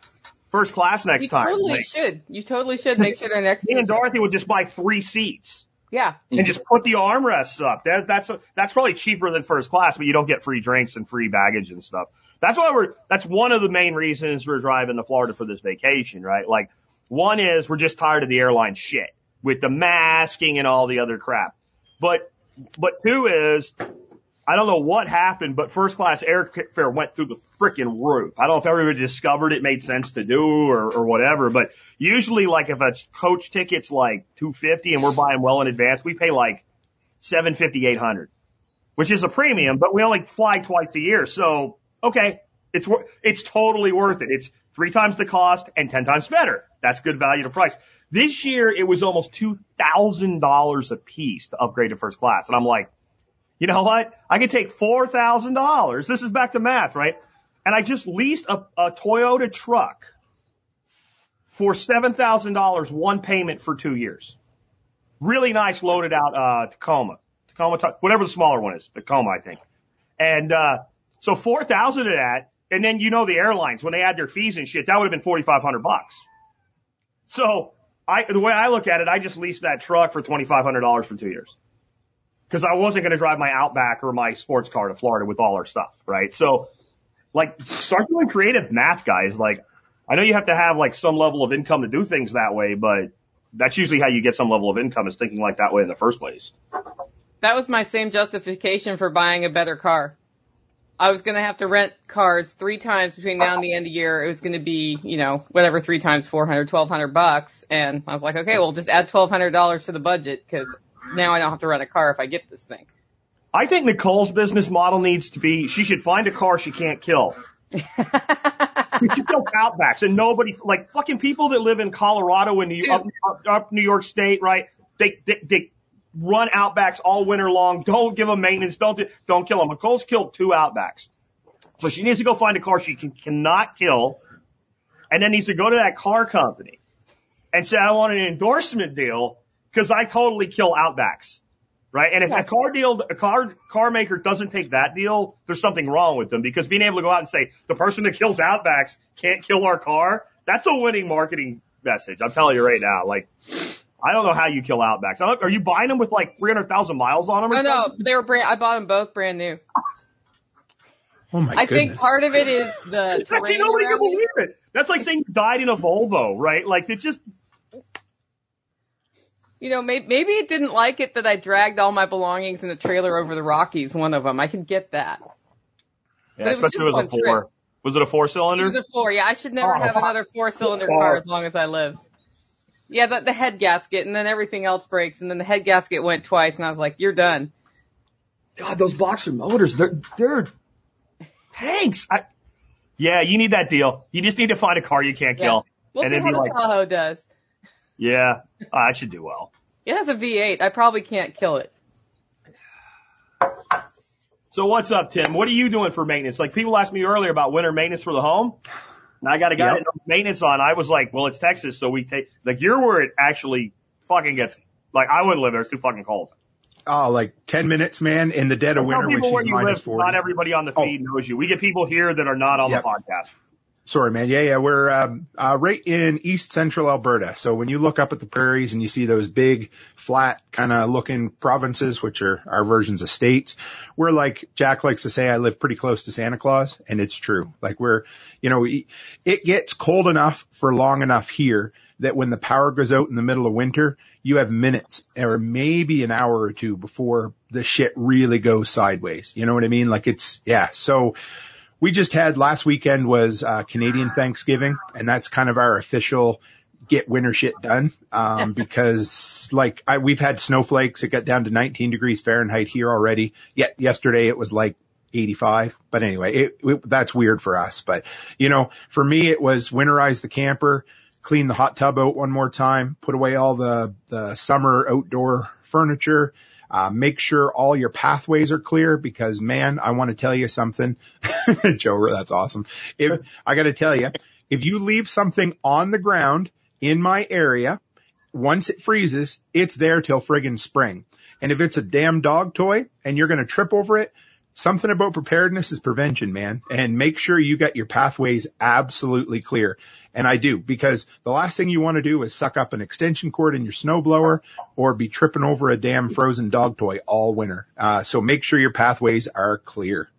first class next You time. You totally Like, should. You totally should make sure they're next me and. Dorothy would just buy three seats Yeah. and just put the armrests up. That, that's that's probably cheaper than first class, but you don't get free drinks and free baggage and stuff. That's why we're. That's one of the main reasons we're driving to Florida for this vacation, right? Like, one is we're just tired of the airline shit with the masking and all the other crap. But but two is I don't know what happened, but first class airfare went through the freaking roof. I don't know if everybody discovered it made sense to do or, or whatever, but usually like if a coach ticket's like 250 and we're buying well in advance, we pay like 750, 800, which is a premium, but we only fly twice a year. So, okay, it's, it's totally worth it. It's three times the cost and 10 times better. That's good value to price. This year it was almost $2,000 a piece to upgrade to first class. And I'm like, you know what? I could take four thousand dollars. This is back to math, right? And I just leased a, a Toyota truck for seven thousand dollars, one payment for two years. Really nice, loaded out uh, Tacoma, Tacoma, whatever the smaller one is, Tacoma, I think. And uh, so four thousand of that, and then you know the airlines when they add their fees and shit, that would have been forty five hundred bucks. So I, the way I look at it, I just leased that truck for twenty five hundred dollars for two years because I wasn't going to drive my Outback or my sports car to Florida with all our stuff, right? So, like, start doing creative math, guys. Like, I know you have to have like some level of income to do things that way, but that's usually how you get some level of income is thinking like that way in the first place. That was my same justification for buying a better car. I was going to have to rent cars three times between now and the end of the year. It was going to be, you know, whatever three times 400, 1200 bucks. And I was like, okay, well just add $1,200 to the budget because now I don't have to rent a car if I get this thing. I think Nicole's business model needs to be she should find a car she can't kill. she should kill outbacks and nobody like fucking people that live in Colorado and New, up, up, up New York State, right? They, they they run outbacks all winter long. Don't give them maintenance. Don't do, don't kill them. Nicole's killed two outbacks, so she needs to go find a car she can, cannot kill, and then needs to go to that car company and say I want an endorsement deal because I totally kill outbacks right? And if a car deal, a car car maker doesn't take that deal, there's something wrong with them because being able to go out and say the person that kills Outbacks can't kill our car, that's a winning marketing message. I'm telling you right now, like. I don't know how you kill Outbacks. Are you buying them with like 300,000 miles on them or no, something? No, they were brand, I bought them both brand new. Oh my I goodness. think part of it is the That's, terrain nobody can believe it. That's like saying you died in a Volvo, right? Like it just, You know, maybe, maybe it didn't like it that I dragged all my belongings in a trailer over the Rockies, one of them. I can get that. yeah, But it was especially just with a one four. trip. Was it a four It cylinder? was a four. Yeah, I should never Oh. have another four cylinder oh. car as long as I live. Yeah, the, the head gasket and then everything else breaks and then the head gasket went twice and I was like, you're done. God, those boxer motors, they're, they're tanks. I, yeah, you need that deal. You just need to find a car you can't Yeah. kill. We'll And see it'd how be the like- Tahoe does. Yeah, I should do well. It has a V8. I probably can't kill it. So what's up, Tim? What are you doing for maintenance? Like people asked me earlier about winter maintenance for the home. And I got a guy Yep. that maintenance on. I was like, well, it's Texas, so we take like you're where it actually fucking gets. Like I wouldn't live there; it's too fucking cold. Oh, like 10 minutes, man, in the dead of Tell winter when people where she's you minus live. 40. Not everybody on the Oh. feed knows you. We get people here that are not on Yep. the podcast. Sorry, man. Yeah, yeah. We're um, uh, right in east central Alberta. So when you look up at the prairies and you see those big, flat kind of looking provinces, which are our versions of states, we're like Jack likes to say, I live pretty close to Santa Claus, and it's true. Like we're, you know, we- it gets cold enough for long enough here that when the power goes out in the middle of winter, you have minutes or maybe an hour or two before the shit really goes sideways. You know what I mean? Like it's, yeah. So we just had last weekend was uh, Canadian Thanksgiving, and that's kind of our official get winter shit done. Um, because like I, we've had snowflakes. It got down to 19 degrees Fahrenheit here already. Yet yesterday it was like 85. But anyway, it, it, that's weird for us. But you know, for me, it was winterize the camper, clean the hot tub out one more time, put away all the, the summer outdoor furniture, uh, make sure all your pathways are clear because man, I want to tell you something. Joe, that's awesome. If I got to tell you, if you leave something on the ground in my area, once it freezes, it's there till friggin' spring. And if it's a damn dog toy and you're going to trip over it, something about preparedness is prevention, man. And make sure you got your pathways absolutely clear. And I do because the last thing you want to do is suck up an extension cord in your snowblower or be tripping over a damn frozen dog toy all winter. Uh, so make sure your pathways are clear.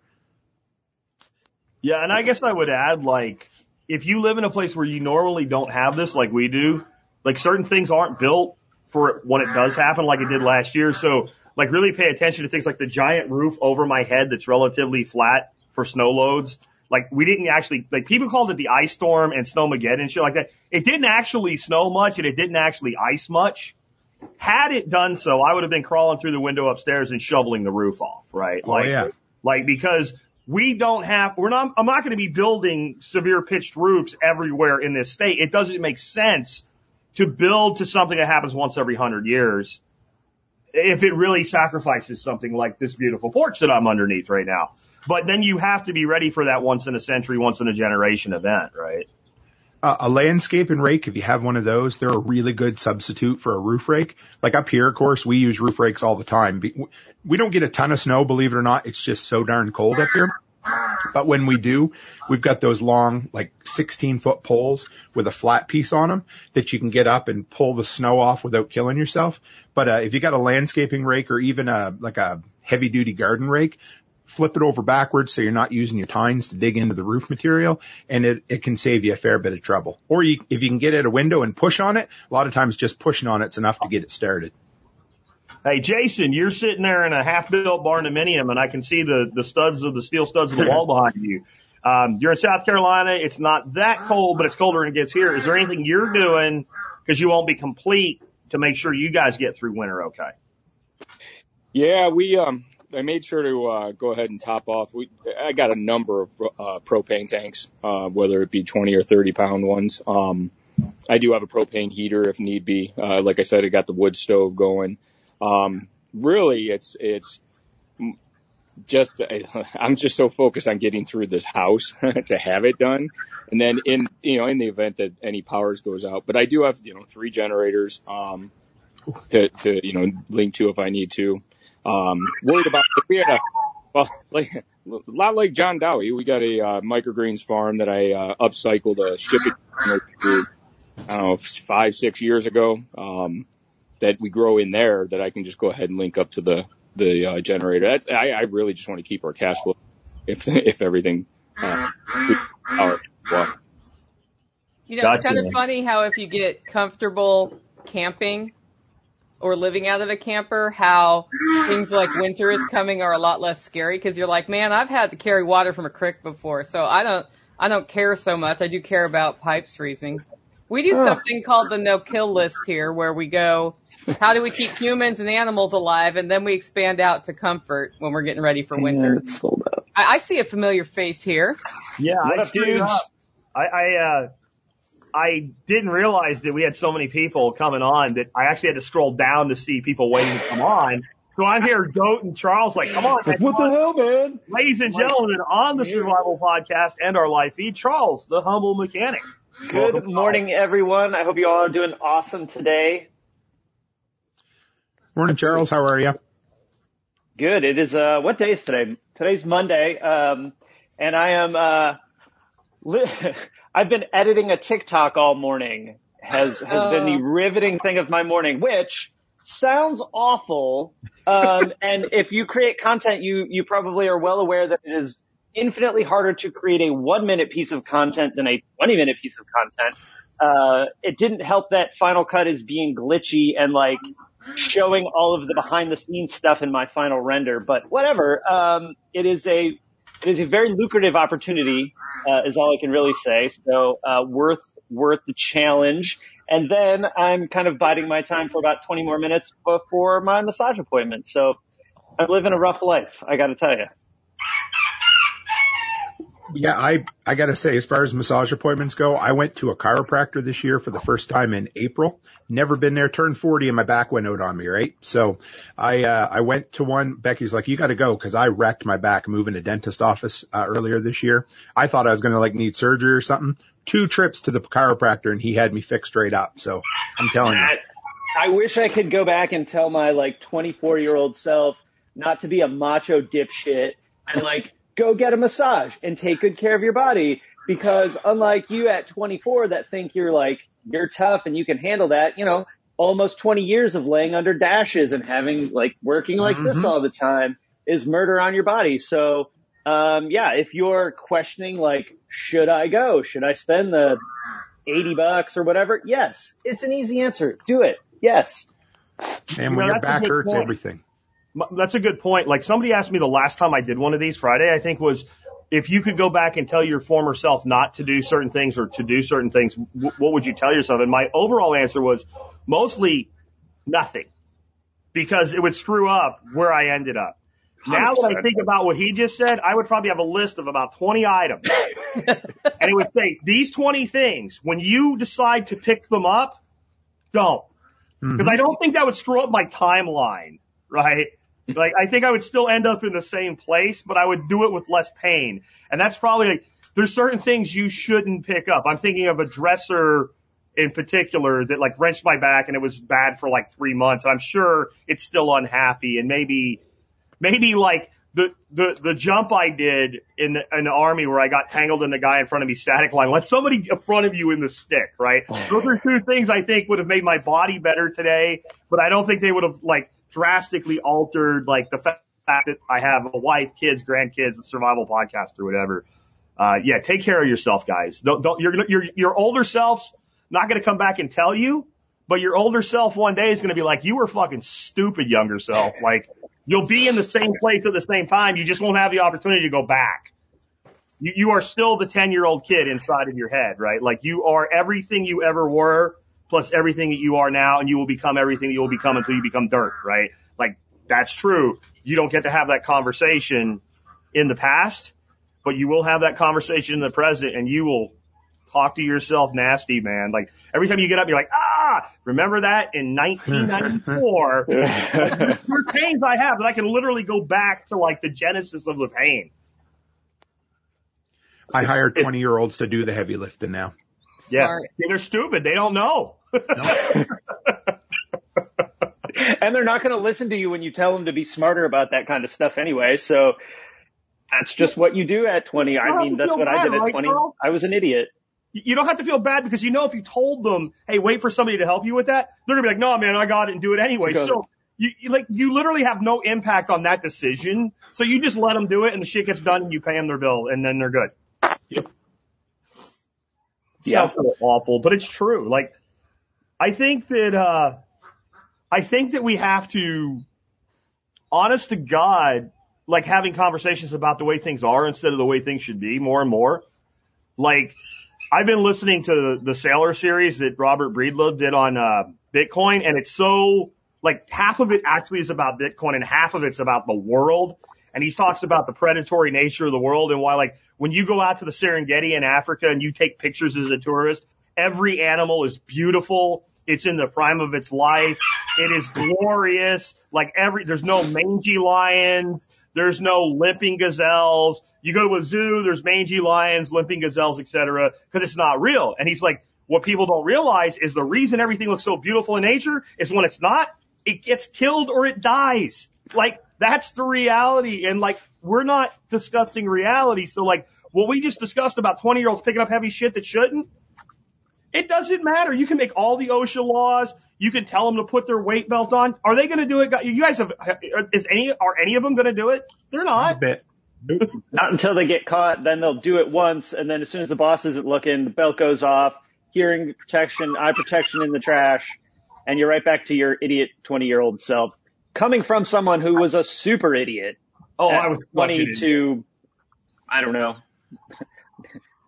Yeah, and I guess I would add like if you live in a place where you normally don't have this like we do, like certain things aren't built for when it does happen like it did last year. So like really pay attention to things like the giant roof over my head that's relatively flat for snow loads. Like we didn't actually like people called it the ice storm and snowmageddon and shit like that. It didn't actually snow much and it didn't actually ice much. Had it done so, I would have been crawling through the window upstairs and shoveling the roof off, right? Oh, like, yeah. like because we don't have, we're not, I'm not going to be building severe pitched roofs everywhere in this state. It doesn't make sense to build to something that happens once every hundred years if it really sacrifices something like this beautiful porch that I'm underneath right now. But then you have to be ready for that once in a century, once in a generation event, right? Uh, a landscape and rake, if you have one of those, they're a really good substitute for a roof rake. Like up here, of course, we use roof rakes all the time. We don't get a ton of snow, believe it or not. It's just so darn cold up here. But when we do, we've got those long, like 16 foot poles with a flat piece on them that you can get up and pull the snow off without killing yourself. But, uh, if you got a landscaping rake or even a, like a heavy duty garden rake, flip it over backwards so you're not using your tines to dig into the roof material and it, it can save you a fair bit of trouble. Or you, if you can get at a window and push on it, a lot of times just pushing on it's enough to get it started. Hey, Jason, you're sitting there in a half-built barndominium, and I can see the the studs of the steel studs of the wall behind you. Um, you're in South Carolina. It's not that cold, but it's colder than it gets here. Is there anything you're doing because you won't be complete to make sure you guys get through winter okay? Yeah, we um I made sure to uh, go ahead and top off. We I got a number of uh, propane tanks, uh, whether it be 20 or 30 pound ones. Um, I do have a propane heater if need be. Uh, like I said, I got the wood stove going. Um, really, it's it's just I'm just so focused on getting through this house to have it done, and then in you know in the event that any powers goes out. But I do have you know three generators um, to to you know link to if I need to. Um, worried about we had a well like a lot like John Dowie, we got a uh, microgreens farm that I uh, upcycled a shipping. I don't know five six years ago. Um, that we grow in there that I can just go ahead and link up to the the uh, generator. That's I, I really just want to keep our cash flow if if everything. Uh, our, well. You know, it's kind of funny how if you get comfortable camping or living out of a camper, how things like winter is coming are a lot less scary because you're like, man, I've had to carry water from a creek before, so I don't, I don't care so much. I do care about pipes freezing. We do something called the no kill list here where we go, how do we keep humans and animals alive? And then we expand out to comfort when we're getting ready for winter. Yeah, it's sold out. I, I see a familiar face here. Yeah, what I up, dudes? I, I, uh, I didn't realize that we had so many people coming on that I actually had to scroll down to see people waiting to come on. So I'm here, Goat and Charles, like, come on. Like, what the hell, man? Ladies and gentlemen, on the Survival Podcast and our live feed, Charles, the humble mechanic. Good Welcome morning, everyone. I hope you all are doing awesome today. Morning, Charles. How are you? Good. It is, uh, what day is today? Today's Monday. Um, and I am, uh, li- I've been editing a TikTok all morning has, has been the oh. riveting thing of my morning, which sounds awful. Um, and if you create content, you, you probably are well aware that it is infinitely harder to create a one minute piece of content than a 20 minute piece of content. Uh, it didn't help that Final Cut is being glitchy and like showing all of the behind the scenes stuff in my final render, but whatever. Um, it is a, it is a very lucrative opportunity, uh, is all I can really say. So, uh, worth, worth the challenge. And then I'm kind of biding my time for about 20 more minutes before my massage appointment. So I'm living a rough life, I gotta tell you. Yeah, I, I gotta say, as far as massage appointments go, I went to a chiropractor this year for the first time in April. Never been there, turned 40 and my back went out on me, right? So I, uh, I went to one, Becky's like, you gotta go cause I wrecked my back moving to dentist office, uh, earlier this year. I thought I was gonna like need surgery or something. Two trips to the chiropractor and he had me fixed straight up. So I'm telling you. I wish I could go back and tell my like 24 year old self not to be a macho dipshit and like go get a massage and take good care of your body because unlike you at 24 that think you're like, you're tough and you can handle that, you know, almost 20 years of laying under dashes and having like working like mm-hmm. this all the time is murder on your body. So, um, yeah, if you're questioning like, should I go? Should I spend the 80 bucks or whatever? Yes, it's an easy answer. Do it. Yes. And when your back hurts, point. everything. That's a good point. Like somebody asked me the last time I did one of these Friday, I think was if you could go back and tell your former self not to do certain things or to do certain things, w- what would you tell yourself? And my overall answer was mostly nothing because it would screw up where I ended up. 100%. Now that I think about what he just said, I would probably have a list of about 20 items. and it would say, these 20 things, when you decide to pick them up, don't. Because mm-hmm. I don't think that would screw up my timeline, right? Like, I think I would still end up in the same place, but I would do it with less pain. And that's probably like, there's certain things you shouldn't pick up. I'm thinking of a dresser in particular that like wrenched my back and it was bad for like three months. I'm sure it's still unhappy and maybe, maybe like the, the, the jump I did in the, in the army where I got tangled in the guy in front of me static line. Let somebody in front of you in the stick, right? Oh. Those are two things I think would have made my body better today, but I don't think they would have like drastically altered like the fact that I have a wife, kids, grandkids, a survival podcast or whatever. Uh, yeah, take care of yourself, guys. Don't, don't, your, your, your older self's not going to come back and tell you, but your older self one day is going to be like, you were fucking stupid younger self. Like, you'll be in the same place at the same time. You just won't have the opportunity to go back. You, you are still the 10 year old kid inside of your head, right? Like you are everything you ever were plus everything that you are now and you will become everything that you will become until you become dirt, right? Like that's true. You don't get to have that conversation in the past, but you will have that conversation in the present and you will talk to yourself nasty, man. Like every time you get up, you're like, ah, remember that in 1994? Your pains I have, that I can literally go back to like the genesis of the pain. I hire 20 year olds to do the heavy lifting now. Yeah. Smart. They're stupid. They don't know. And they're not going to listen to you when you tell them to be smarter about that kind of stuff anyway. So that's just what you do at 20. I mean, that's what I did at 20. I was an idiot. You don't have to feel bad because you know if you told them, hey, wait for somebody to help you with that, they're gonna be like, no, man, I got it and do it anyway. So you, you like you literally have no impact on that decision. So you just let them do it and the shit gets done and you pay them their bill and then they're good. Yeah. Sounds so awful, but it's true. Like I think that uh I think that we have to honest to God, like having conversations about the way things are instead of the way things should be more and more. Like I've been listening to the Saylor series that Robert Breedlove did on uh, Bitcoin, and it's so like half of it actually is about Bitcoin and half of it's about the world. And he talks about the predatory nature of the world and why like when you go out to the Serengeti in Africa and you take pictures as a tourist, every animal is beautiful. It's in the prime of its life. It is glorious. Like every, there's no mangy lions. There's no limping gazelles. You go to a zoo, there's mangy lions, limping gazelles, etc. because it's not real. And he's like, what people don't realize is the reason everything looks so beautiful in nature is when it's not, it gets killed or it dies. Like that's the reality. And like we're not discussing reality. So like what we just discussed about 20 year olds picking up heavy shit that shouldn't, it doesn't matter. You can make all the OSHA laws. You can tell them to put their weight belt on. Are they going to do it? You guys have, is any, are any of them going to do it? They're I not. bet. Nope. Not until they get caught, then they'll do it once, and then as soon as the boss isn't looking, the belt goes off, hearing protection, eye protection in the trash, and you're right back to your idiot 20 year old self. Coming from someone who was a super idiot. Oh, I was 20 to, I don't know.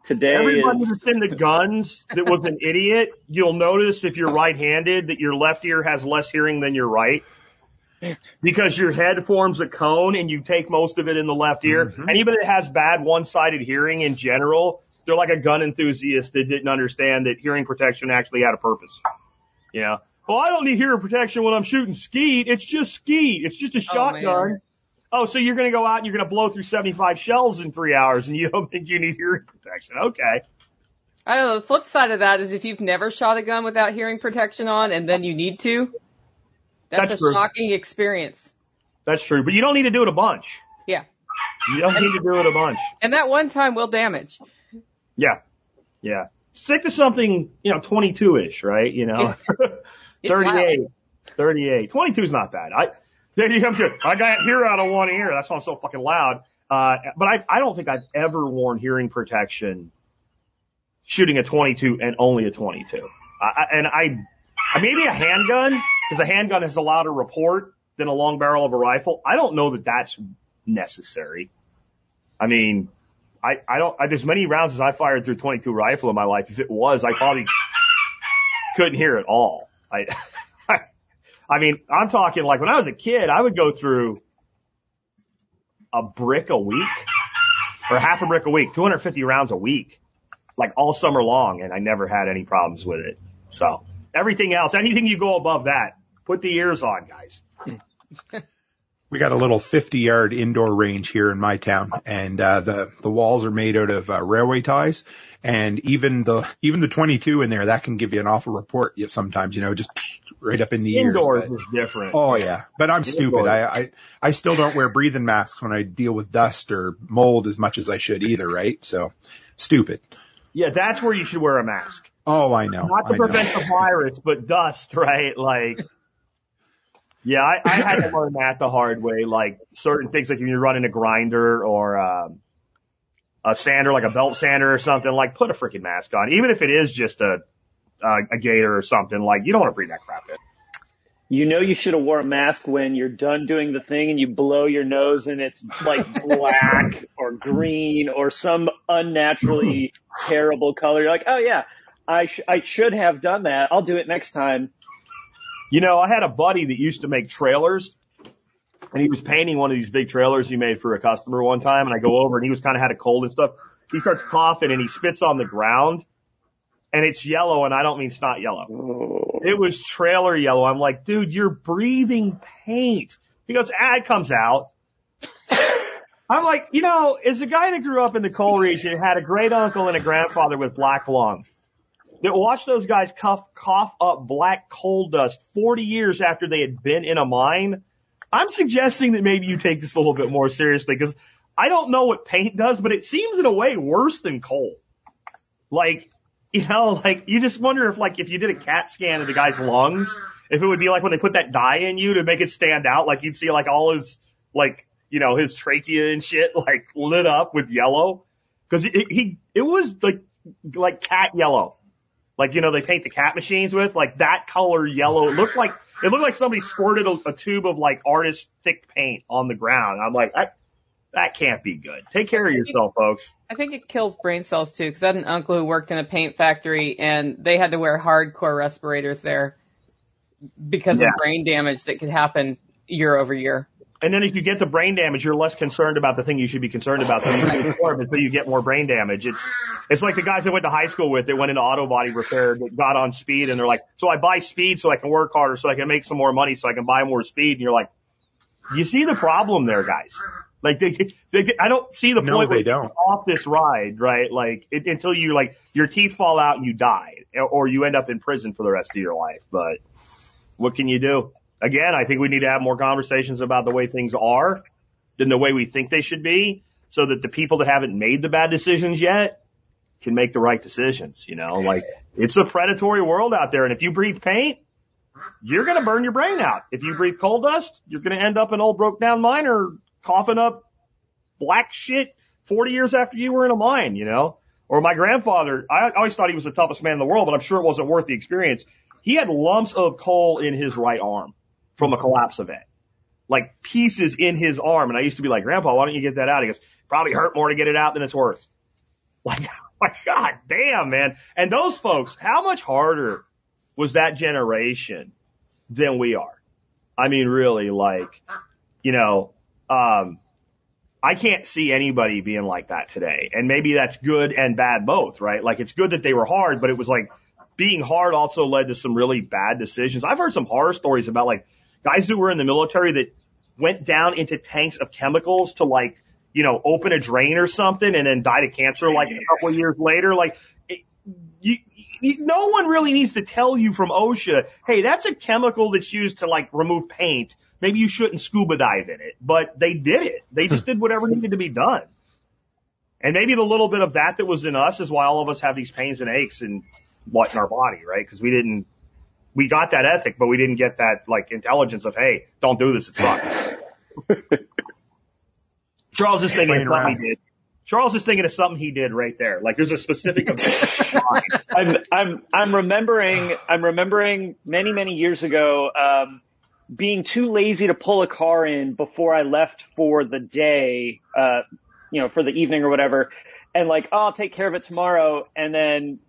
Today Everybody is, that's in the guns that was an idiot, you'll notice if you're right-handed that your left ear has less hearing than your right. Because your head forms a cone and you take most of it in the left ear. Mhm. Anybody that has bad one-sided hearing in general, they're like a gun enthusiast that didn't understand that hearing protection actually had a purpose. You know? Well, I don't need hearing protection when I'm shooting skeet. It's just skeet. It's just a shotgun. man. Oh, so you're going to go out and you're going to blow through 75 shells in three hours and you don't think you need hearing protection. Okay. I don't know. The flip side of that is if you've never shot a gun without hearing protection on and then you need to, that's, That's a true. shocking experience. That's true. But you don't need to do it a bunch. Yeah. You don't need to do it a bunch. And that one time will damage. Yeah. Yeah. Stick to something, you know, 22-ish, right? You know, It's 38, 38. 22 is not bad. I, there you to, I got hear out of one ear. That's why I'm so fucking loud. Uh, but I, I don't think I've ever worn hearing protection shooting a 22 and only a 22. I, and I, I maybe a handgun because a handgun has a louder report than a long barrel of a rifle. I don't know that that's necessary. I mean, I, I don't, I, there's many rounds as I fired through 22 rifle in my life. If it was, I probably couldn't hear it all. I, I mean, I'm talking like when I was a kid, I would go through a brick a week or half a brick a week, 250 rounds a week, like all summer long. And I never had any problems with it. So everything else, anything you go above that, put the ears on guys. We got a little 50 yard indoor range here in my town and, uh, the, the walls are made out of uh, railway ties and even the, even the 22 in there, that can give you an awful report sometimes, you know, just right up in the ears. Indoors is different. Oh yeah, but I'm stupid. I, I I still don't wear breathing masks when I deal with dust or mold as much as I should either, right? So stupid. Yeah, that's where you should wear a mask. Oh, I know. Not to I know. prevent the virus, but dust, right? Like, Yeah, I, I had to learn that the hard way. Like certain things, like when you're running a grinder or um, a sander, like a belt sander or something, like put a freaking mask on. Even if it is just a a, a gator or something, like you don't want to breathe that crap in. You know you should have wore a mask when you're done doing the thing and you blow your nose and it's like black or green or some unnaturally terrible color. You're like, oh yeah, I sh- I should have done that. I'll do it next time. You know, I had a buddy that used to make trailers and he was painting one of these big trailers he made for a customer one time and I go over and he was kind of had a cold and stuff. He starts coughing and he spits on the ground and it's yellow and I don't mean snot yellow. It was trailer yellow. I'm like, dude, you're breathing paint. He goes, ah, it comes out. I'm like, you know, as a guy that grew up in the coal region, had a great uncle and a grandfather with black lung, watched those guys cough, cough up black coal dust 40 years after they had been in a mine. I'm suggesting that maybe you take this a little bit more seriously because I don't know what paint does, but it seems in a way worse than coal. Like, you know, like you just wonder if like if you did a CAT scan of the guy's lungs, if it would be like when they put that dye in you to make it stand out, like you'd see like all his like you know his trachea and shit like lit up with yellow because it, he it was like like cat yellow, like you know they paint the cat machines with like that color yellow. It looked like it looked like somebody squirted a, a tube of like artist thick paint on the ground. I'm like that that can't be good. Take care of yourself, folks. I think it kills brain cells too, because I had an uncle who worked in a paint factory and they had to wear hardcore respirators there because Yeah. of brain damage that could happen year over year. And then if you get the brain damage, you're less concerned about the thing you should be concerned about. So you do more of it, so you get more brain damage. It's it's like the guys I went to high school with that went into auto body repair that got on speed and they're like, so I buy speed so I can work harder, so I can make some more money, so I can buy more speed. And you're like, you see the problem there, guys. Like they, they I don't see the No, point they don't. off this ride, right? Like it, until you like your teeth fall out and you die, or you end up in prison for the rest of your life. But what can you do? Again, I think we need to have more conversations about the way things are than the way we think they should be so that the people that haven't made the bad decisions yet can make the right decisions. You know, like it's a predatory world out there. And if you breathe paint, you're going to burn your brain out. If you breathe coal dust, you're going to end up an old broke down miner coughing up black shit 40 years after you were in a mine, you know? Or my grandfather, I always thought he was the toughest man in the world, but I'm sure it wasn't worth the experience. He had lumps of coal in his right arm from a collapse event. Like pieces in his arm. And I used to be like, Grandpa, why don't you get that out? He goes, probably hurt more to get it out than it's worth. Like, my God damn, man. And those folks, how much harder was that generation than we are? I mean, really, like, you know, um, I can't see anybody being like that today. And maybe that's good and bad both, right? Like it's good that they were hard, but it was like being hard also led to some really bad decisions. I've heard some horror stories about like guys who were in the military that went down into tanks of chemicals to like, you know, open a drain or something and then died of cancer like a couple of years later. Like you, you, no one really needs to tell you from OSHA, hey, that's a chemical that's used to like remove paint. Maybe you shouldn't scuba dive in it, but they did it. They just did whatever needed to be done. And maybe the little bit of that that was in us is why all of us have these pains and aches in what in our body, right? Because we didn't, we got that ethic, but we didn't get that like intelligence of, hey, don't do this, it sucks. Charles is thinking of something he did. Charles is thinking of something he did right there. Like there's a specific. I'm I'm I'm remembering I'm remembering many many years ago um, being too lazy to pull a car in before I left for the day, uh, you know, for the evening or whatever, and like oh I'll take care of it tomorrow, and then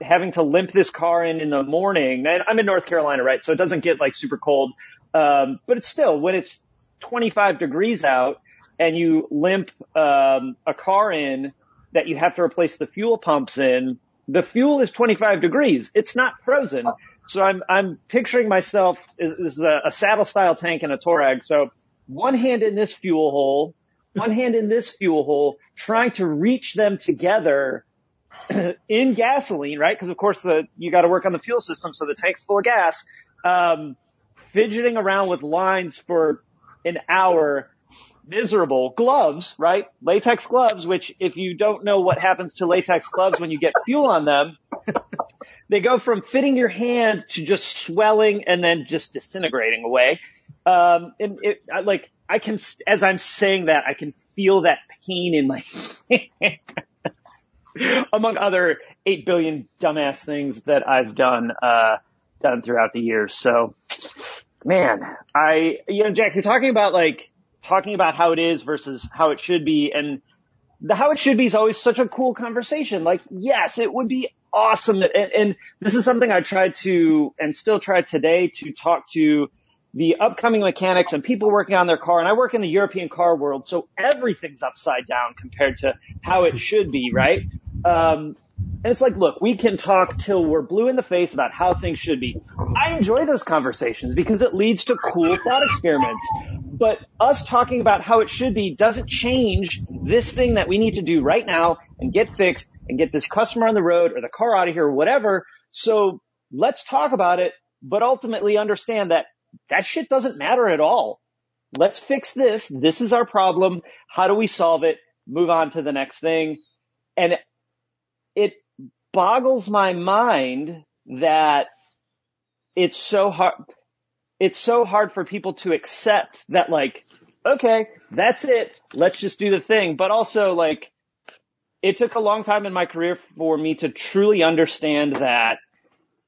having to limp this car in in the morning. And I'm in North Carolina, right? So it doesn't get like super cold, um, but it's still when it's 25 degrees out and you limp um, a car in that you have to replace the fuel pumps in, the fuel is 25 degrees. It's not frozen. So I'm, I'm picturing myself, this is a, a saddle style tank and a Touareg. So one hand in this fuel hole, one hand in this fuel hole, trying to reach them together in gasoline, right? Because of course the, you got to work on the fuel system. So the tank's full of gas, um, fidgeting around with lines for an hour miserable gloves, right? Latex gloves, which if you don't know what happens to latex gloves when you get fuel on them, they go from fitting your hand to just swelling and then just disintegrating away. Um, and it, like, I can, as I'm saying that, I can feel that pain in my among other 8 billion dumbass things that I've done, uh, done throughout the years. So, man, I, you know, Jack, you're talking about like, talking about how it is versus how it should be. And the how it should be is always such a cool conversation. Like, yes, it would be awesome. And, and this is something I tried to and still try today to talk to the upcoming mechanics and people working on their car. And I work in the European car world, so everything's upside down compared to how it should be, right? Um, and it's like, look, we can talk till we're blue in the face about how things should be. I enjoy those conversations because it leads to cool thought experiments. But us talking about how it should be doesn't change this thing that we need to do right now and get fixed and get this customer on the road or the car out of here or whatever. So let's talk about it, but ultimately understand that that shit doesn't matter at all. Let's fix this. This is our problem. How do we solve it? Move on to the next thing. And it boggles my mind that it's so hard, it's so hard for people to accept that like, okay, that's it. Let's just do the thing. But also like, it took a long time in my career for me to truly understand that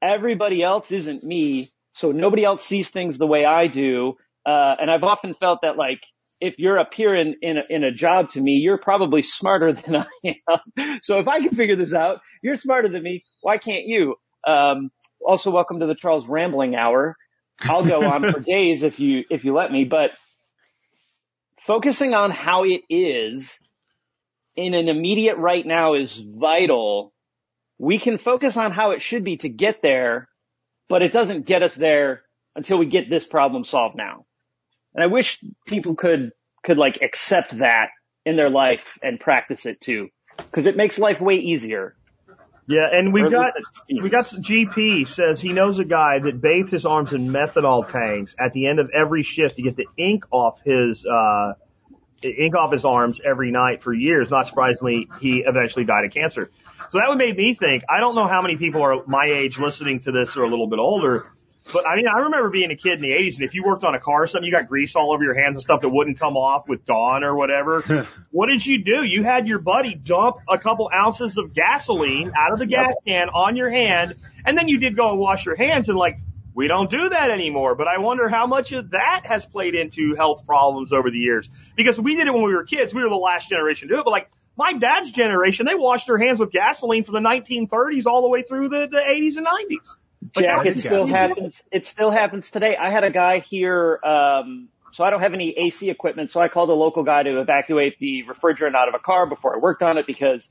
everybody else isn't me. So nobody else sees things the way I do. Uh, and I've often felt that like, if you're up here in, in a, in a job to me, you're probably smarter than I am. So if I can figure this out, you're smarter than me. Why can't you? Um, also welcome to the Charles Rambling Hour. I'll go on for days if you, if you let me, but focusing on how it is in an immediate right now is vital. We can focus on how it should be to get there, but it doesn't get us there until we get this problem solved now. And I wish people could, could like accept that in their life and practice it too. Cause it makes life way easier. Yeah, and we Or at got we got GP says he knows a guy that bathed his arms in methanol tanks at the end of every shift to get the ink off his uh ink off his arms every night for years. Not surprisingly, he eventually died of cancer. So that would make me think. I don't know how many people are my age listening to this or a little bit older. But I mean, I remember being a kid in the 80s, and if you worked on a car or something, you got grease all over your hands and stuff that wouldn't come off with Dawn or whatever. what did you do? You had your buddy dump a couple ounces of gasoline out of the gas can on your hand, and then you did go and wash your hands, and like, we don't do that anymore. But I wonder how much of that has played into health problems over the years. Because we did it when we were kids. We were the last generation to do it, but like, my dad's generation, they washed their hands with gasoline from the 1930s all the way through the, the 80s and 90s. Jack, it still guys- happens. It still happens today. I had a guy here, um, so I don't have any AC equipment, so I called a local guy to evacuate the refrigerant out of a car before I worked on it because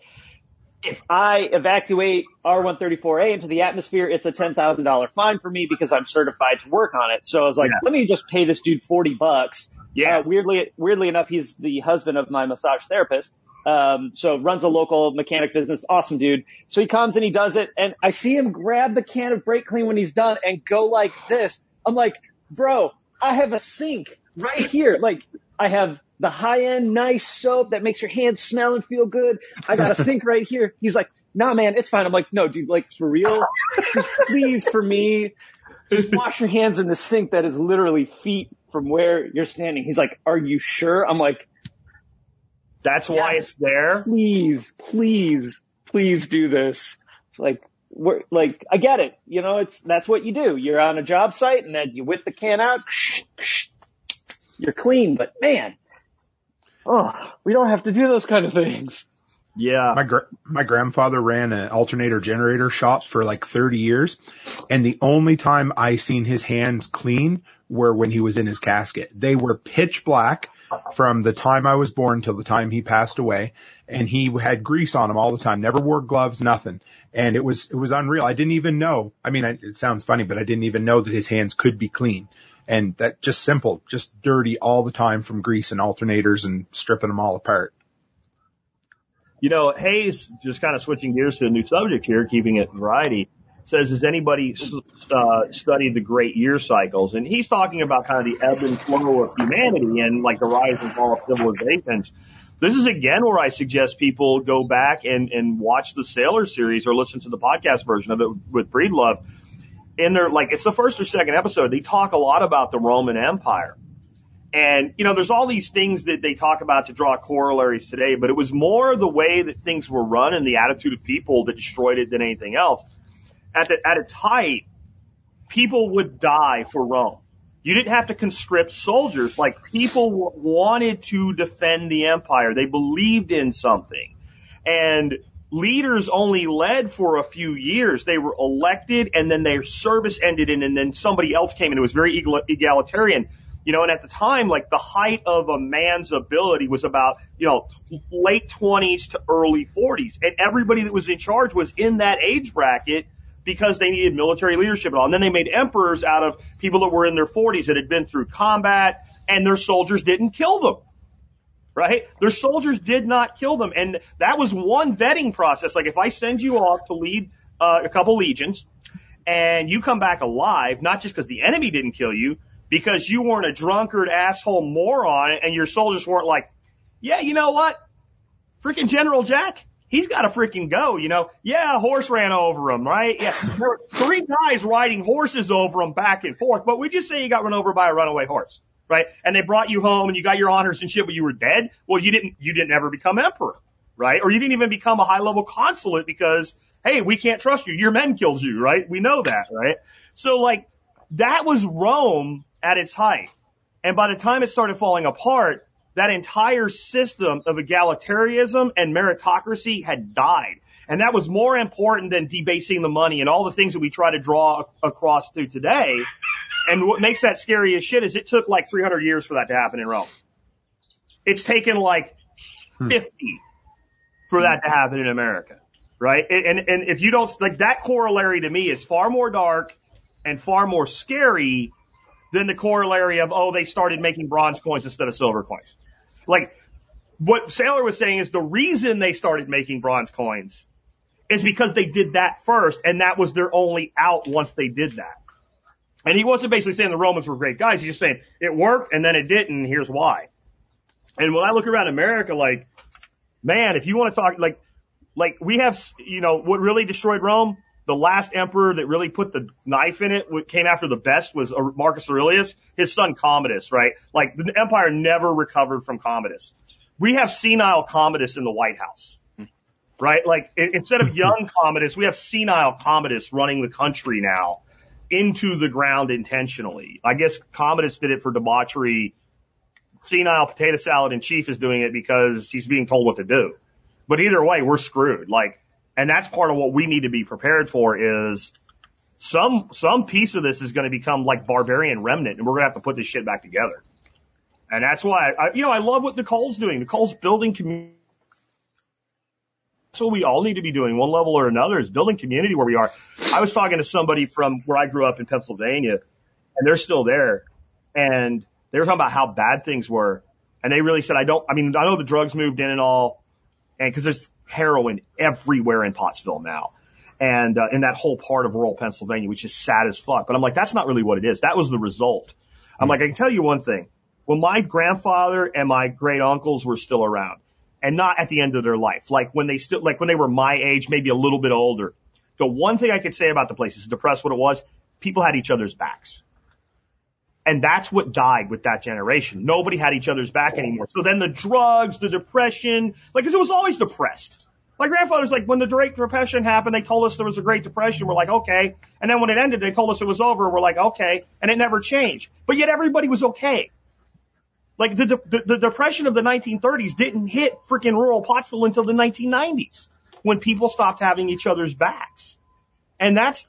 if I evacuate R134A into the atmosphere, it's a $10,000 fine for me because I'm certified to work on it. So I was like, Yeah. let me just pay this dude 40 bucks. Yeah. Uh, weirdly, weirdly enough, he's the husband of my massage therapist. Um, so runs a local mechanic business. Awesome dude. So he comes and he does it and I see him grab the can of brake clean when he's done and go like this. I'm like, bro, I have a sink right here. Like I have the high end nice soap that makes your hands smell and feel good. I got a sink right here. He's like, nah, man, it's fine. I'm like, no, dude, like for real, just please for me, just wash your hands in the sink that is literally feet from where you're standing. He's like, are you sure? I'm like, That's why Yes. it's there. please, please, please do this. Like, we're, like, I get it. You know, it's, that's what you do. You're on a job site and then you whip the can out. You're clean, but man, oh, we don't have to do those kind of things. Yeah. My gra- my grandfather ran an alternator generator shop for like 30 years, and the only time I seen his hands clean were when he was in his casket. They were pitch black from the time I was born till the time he passed away, and he had grease on him all the time. Never wore gloves, nothing, and it was it was unreal. I didn't even know. I mean, I, it sounds funny, but I didn't even know that his hands could be clean. And that just simple, just dirty all the time from grease and alternators and stripping them all apart. You know, Hayes, just kind of switching gears to a new subject here, keeping it variety, says, has anybody uh, studied the great year cycles? And he's talking about kind of the ebb and flow of humanity and like the rise and fall of civilizations. This is again where I suggest people go back and, and watch the Saylor series or listen to the podcast version of it with Breedlove. in their like it's the first or second episode. They talk a lot about the Roman Empire, and you know, there's all these things that they talk about to draw corollaries today. But it was more the way that things were run and the attitude of people that destroyed it than anything else. At the, at its height, people would die for Rome. You didn't have to conscript soldiers. Like people wanted to defend the empire. They believed in something. And leaders only led for a few years. They were elected and then their service ended and, and then somebody else came and it was very egalitarian. You know, and at the time, like the height of a man's ability was about, you know, late twenties to early forties. And everybody that was in charge was in that age bracket because they needed military leadership and all. And then they made emperors out of people that were in their 40s that had been through combat and their soldiers didn't kill them. Right? Their soldiers did not kill them. And that was one vetting process. Like if I send you off to lead uh, a couple legions and you come back alive, not just because the enemy didn't kill you, because you weren't a drunkard asshole moron and your soldiers weren't like, yeah, you know what? Freaking General Jack, he's got to freaking go, you know. Yeah, a horse ran over him, right? Yeah, there were three guys riding horses over him back and forth, but we just say you got run over by a runaway horse, right? And they brought you home and you got your honors and shit, but you were dead. Well, you didn't, you didn't ever become emperor, right? Or you didn't even become a high level consulate because, hey, we can't trust you. Your men killed you, right? We know that, right? So like, that was Rome at its height. And by the time it started falling apart, that entire system of egalitarianism and meritocracy had died. And that was more important than debasing the money and all the things that we try to draw across to today. And what makes that scary as shit is it took like 300 years for that to happen in Rome. It's taken like hmm. 50 for that to happen in America. Right? And, and if you don't, like that corollary to me is far more dark and far more scary than the corollary of, oh, they started making bronze coins instead of silver coins. Like, what Saylor was saying is the reason they started making bronze coins is because they did that first, and that was their only out once they did that. And he wasn't basically saying the Romans were great guys. He's just saying it worked and then it didn't, here's why. And when I look around America, like, man, if you want to talk, like, like we have, you know, what really destroyed Rome? The last emperor that really put the knife in it, what came after the best was uh, Marcus Aurelius, his son Commodus, right? Like the empire never recovered from Commodus. We have senile Commodus in the White House, right? Like instead of young Commodus, we have senile Commodus running the country now into the ground intentionally. I guess Commodus did it for debauchery. Senile potato salad in chief is doing it because he's being told what to do. But either way, we're screwed. Like and that's part of what we need to be prepared for is some, some piece of this is going to become like barbarian remnant and we're going to have to put this shit back together. And that's why I, you know, I love what Nicole's doing. Nicole's building community. That's what we all need to be doing one level or another is building community where we are. I was talking to somebody from where I grew up in Pennsylvania and they're still there and they were talking about how bad things were. And they really said, I don't, I mean, I know the drugs moved in and all and cause there's heroin everywhere in Pottsville now. And, uh, in that whole part of rural Pennsylvania, which is sad as fuck. But I'm like, that's not really what it is. That was the result. I'm like, I can tell you one thing. When my grandfather and my great uncles were still around and not at the end of their life, like when they still, like when they were my age, maybe a little bit older, the one thing I could say about the place is depressed what it was. People had each other's backs. And that's what died with that generation. Nobody had each other's back anymore. So then the drugs, the depression, like, cause it was always depressed. My grandfather's like, when the Great Depression happened, they told us there was a Great Depression. We're like, okay. And then when it ended, they told us it was over. We're like, okay. And it never changed. But yet everybody was okay. Like the, the, the depression of the 1930s didn't hit freaking rural Pottsville until the 1990s when people stopped having each other's backs. And that's,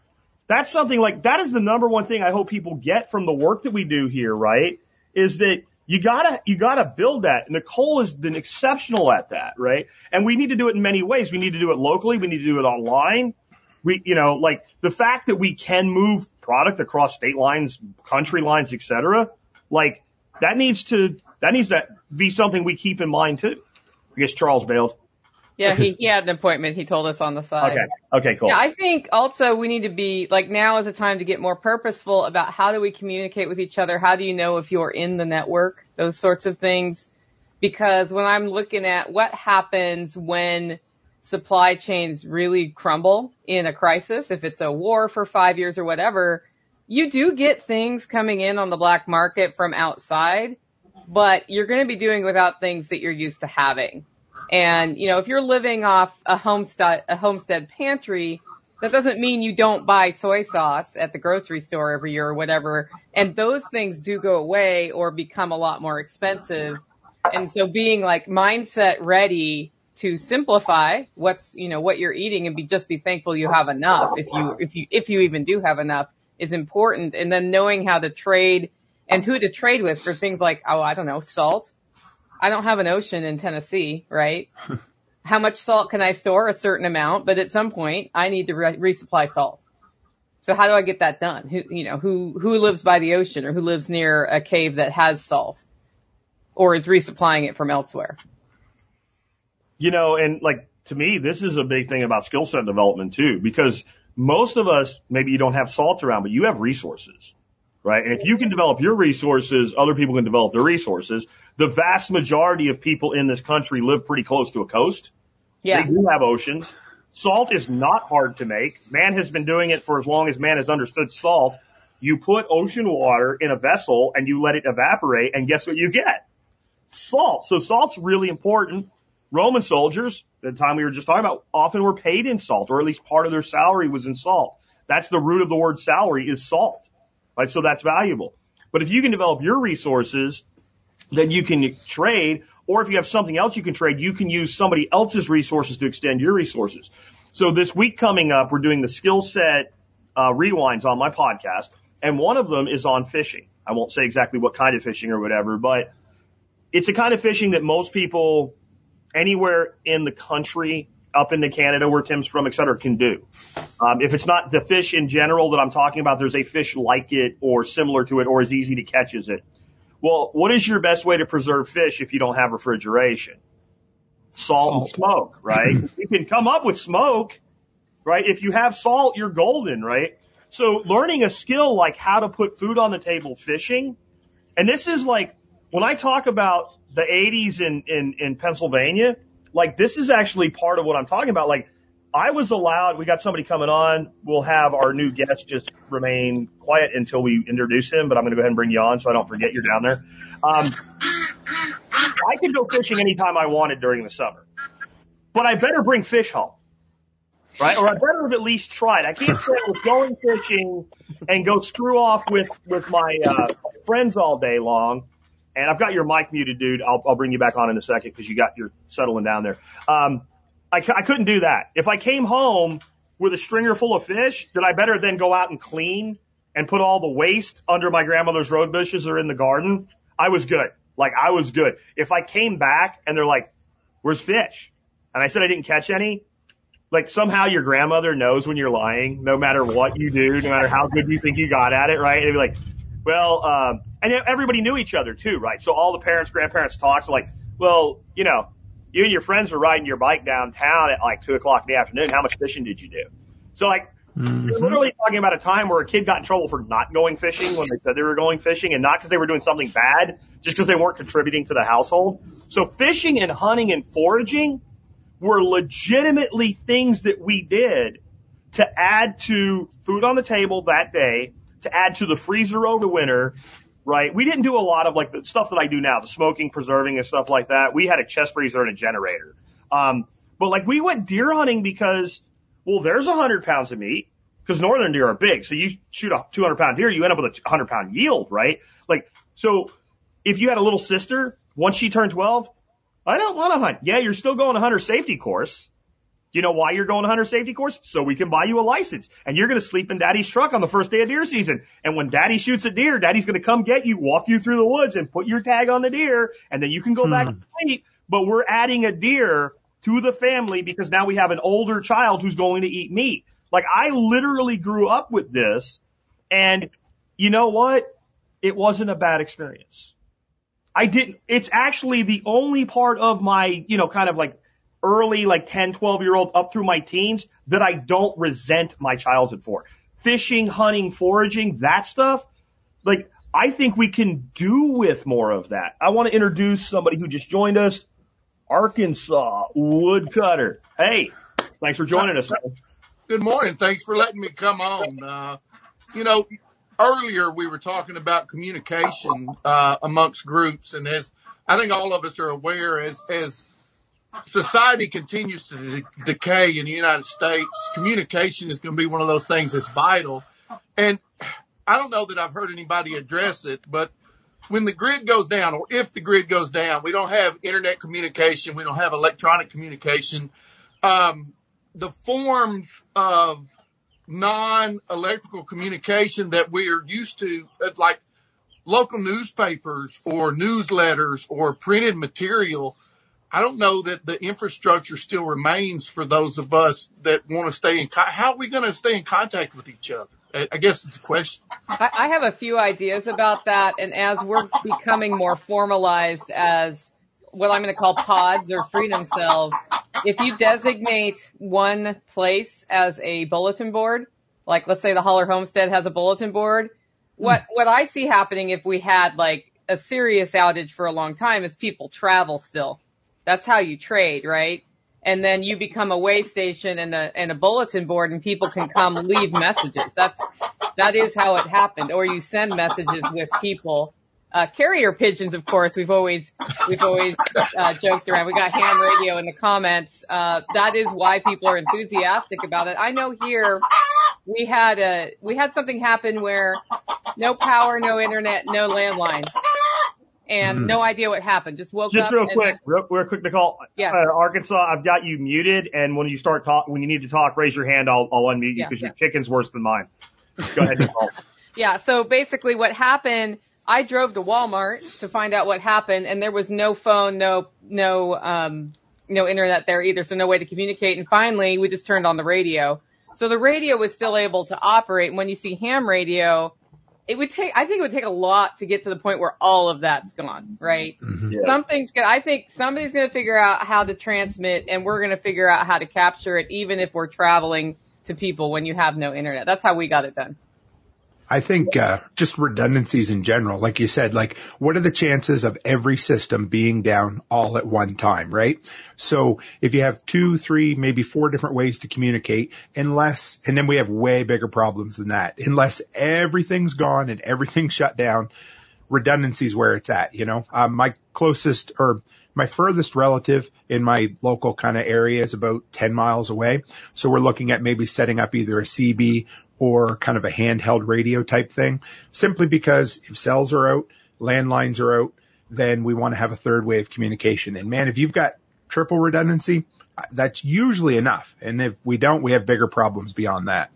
that's something like, that is the number one thing I hope people get from the work that we do here, right? Is that you gotta, you gotta build that. Nicole has been exceptional at that, right? And we need to do it in many ways. We need to do it locally. We need to do it online. We, you know, like the fact that we can move product across state lines, country lines, et cetera, like that needs to, that needs to be something we keep in mind too. I guess Charles bailed. Yeah, he, he had an appointment. He told us on the side. Okay. Okay, cool. Yeah, I think also we need to be like now is a time to get more purposeful about how do we communicate with each other? How do you know if you're in the network? Those sorts of things. Because when I'm looking at what happens when supply chains really crumble in a crisis, if it's a war for five years or whatever, you do get things coming in on the black market from outside, but you're going to be doing without things that you're used to having. And, you know, if you're living off a homestead, a homestead pantry, that doesn't mean you don't buy soy sauce at the grocery store every year or whatever. And those things do go away or become a lot more expensive. And so being like mindset ready to simplify what's, you know, what you're eating and be, just be thankful you have enough if you, if you, if you even do have enough is important. And then knowing how to trade and who to trade with for things like, oh, I don't know, salt. I don't have an ocean in Tennessee, right? how much salt can I store? A certain amount, but at some point I need to re- resupply salt. So how do I get that done? Who, you know, who, who lives by the ocean or who lives near a cave that has salt or is resupplying it from elsewhere? You know, and like to me, this is a big thing about skill set development too, because most of us, maybe you don't have salt around, but you have resources, right? And if you can develop your resources, other people can develop their resources the vast majority of people in this country live pretty close to a coast. Yeah. They do have oceans. Salt is not hard to make. Man has been doing it for as long as man has understood salt. You put ocean water in a vessel and you let it evaporate and guess what you get? Salt. So salt's really important. Roman soldiers, the time we were just talking about, often were paid in salt or at least part of their salary was in salt. That's the root of the word salary is salt. Right? So that's valuable. But if you can develop your resources then you can trade. Or if you have something else you can trade, you can use somebody else's resources to extend your resources. So this week coming up, we're doing the skill set uh, rewinds on my podcast, and one of them is on fishing. I won't say exactly what kind of fishing or whatever, but it's a kind of fishing that most people anywhere in the country, up into Canada where Tim's from, et cetera, can do. Um, if it's not the fish in general that I'm talking about, there's a fish like it or similar to it or as easy to catch as it. Well, what is your best way to preserve fish if you don't have refrigeration? Salt, salt. and smoke, right? you can come up with smoke, right? If you have salt, you're golden, right? So learning a skill like how to put food on the table fishing, and this is like when I talk about the 80s in, in, in Pennsylvania, like this is actually part of what I'm talking about. Like I was allowed, we got somebody coming on. We'll have our new guest just remain quiet until we introduce him, but I'm going to go ahead and bring you on so I don't forget you're down there. Um, I could go fishing anytime I wanted during the summer, but I better bring fish home. Right? Or I better have at least tried. I can't say I was going fishing and go screw off with, with my, uh, friends all day long. And I've got your mic muted, dude. I'll, I'll bring you back on in a second because you got, you're settling down there. Um, I, I couldn't do that. If I came home with a stringer full of fish, did I better then go out and clean and put all the waste under my grandmother's road bushes or in the garden. I was good. Like I was good. If I came back and they're like, where's fish? And I said I didn't catch any. Like somehow your grandmother knows when you're lying, no matter what you do, no matter how good you think you got at it, right? And be like, well, um, and everybody knew each other too, right? So all the parents, grandparents talk. So like, well, you know, you and your friends were riding your bike downtown at like two o'clock in the afternoon. How much fishing did you do? So like, mm-hmm. you're literally talking about a time where a kid got in trouble for not going fishing when they said they were going fishing and not because they were doing something bad, just because they weren't contributing to the household. So fishing and hunting and foraging were legitimately things that we did to add to food on the table that day, to add to the freezer over winter, right? We didn't do a lot of like the stuff that I do now, the smoking, preserving and stuff like that. We had a chest freezer and a generator. Um, but like we went deer hunting because, well, there's a hundred pounds of meat because northern deer are big. So you shoot a 200 pound deer, you end up with a 100 pound yield, right? Like, so if you had a little sister, once she turned 12, I don't want to hunt. Yeah, you're still going to hunter safety course. You know why you're going to hunter safety course? So we can buy you a license. And you're going to sleep in daddy's truck on the first day of deer season. And when daddy shoots a deer, daddy's going to come get you, walk you through the woods and put your tag on the deer. And then you can go hmm. back and sleep. But we're adding a deer to the family because now we have an older child who's going to eat meat. Like I literally grew up with this. And you know what? It wasn't a bad experience. I didn't, it's actually the only part of my, you know, kind of like early, like 10, 12 year old up through my teens that I don't resent my childhood for. Fishing, hunting, foraging, that stuff. Like, I think we can do with more of that. I want to introduce somebody who just joined us, Arkansas woodcutter. Hey, thanks for joining us. Good morning. Thanks for letting me come on. Uh, you know, earlier we were talking about communication uh, amongst groups, and as I think all of us are aware, as as society continues to de- decay in the United States, communication is going to be one of those things that's vital. And I don't know that I've heard anybody address it, but when the grid goes down, or if the grid goes down, we don't have internet communication, we don't have electronic communication. Um, the forms of non-electrical communication that we are used to, uh, like local newspapers or newsletters or printed material, I don't know that the infrastructure still remains for those of us that want to stay in. Co- how are we going to stay in contact with each other? I guess it's a question. I have a few ideas about that, and as we're becoming more formalized as what I'm going to call pods or freedom cells, if you designate one place as a bulletin board, like let's say the Holler Homestead has a bulletin board, what what I see happening if we had like a serious outage for a long time is people travel still. That's how you trade, right? And then you become a way station and a and a bulletin board, and people can come leave messages. That's that is how it happened. Or you send messages with people. Uh, carrier pigeons, of course, we've always we've always uh, joked around. We got ham radio in the comments. Uh, that is why people are enthusiastic about it. I know here we had a we had something happen where no power, no internet, no landline, and no idea what happened. Just woke Just up. real and- quick, real, real quick, Nicole. Yeah. Uh, Arkansas, I've got you muted, and when you start talk, when you need to talk, raise your hand. I'll, I'll unmute you Yeah, because yeah. your chicken's worse than mine. Go ahead, Nicole. Yeah, so basically what happened, I drove to Walmart to find out what happened and there was no phone, no, no, um, no internet there either, so no way to communicate. And finally, we just turned on the radio. So the radio was still able to operate. And when you see ham radio, it would take, I think it would take a lot to get to the point where all of that's gone, right? Mm-hmm. Yeah. Something's gonna, I think somebody's gonna figure out how to transmit and we're gonna figure out how to capture it even if we're traveling to people when you have no internet. That's how we got it done. I think uh, just redundancies in general, like you said, like what are the chances of every system being down all at one time, right? So if you have two, three, maybe four different ways to communicate, unless, and then we have way bigger problems than that, unless everything's gone and everything's shut down, redundancies where it's at, you know, um, my closest or my furthest relative in my local kind of area is about 10 miles away. So we're looking at maybe setting up either a CB or kind of a handheld radio type thing simply because if cells are out, landlines are out, then we want to have a third way of communication. And man, if you've got triple redundancy, that's usually enough. And if we don't, we have bigger problems beyond that.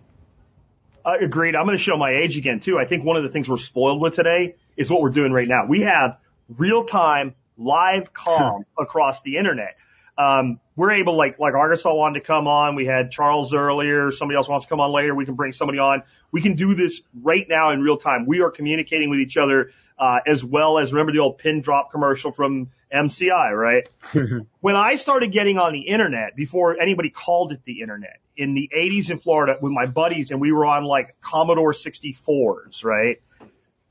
Uh, agreed. I'm going to show my age again too. I think one of the things we're spoiled with today is what we're doing right now. We have real time live comm across the internet. Um, we're able, like, like Arkansas wanted to come on. We had Charles earlier. Somebody else wants to come on later. We can bring somebody on. We can do this right now in real time. We are communicating with each other, uh, as well as remember the old pin drop commercial from MCI, right? when I started getting on the internet before anybody called it the internet in the 80s in Florida with my buddies and we were on like Commodore 64s, right?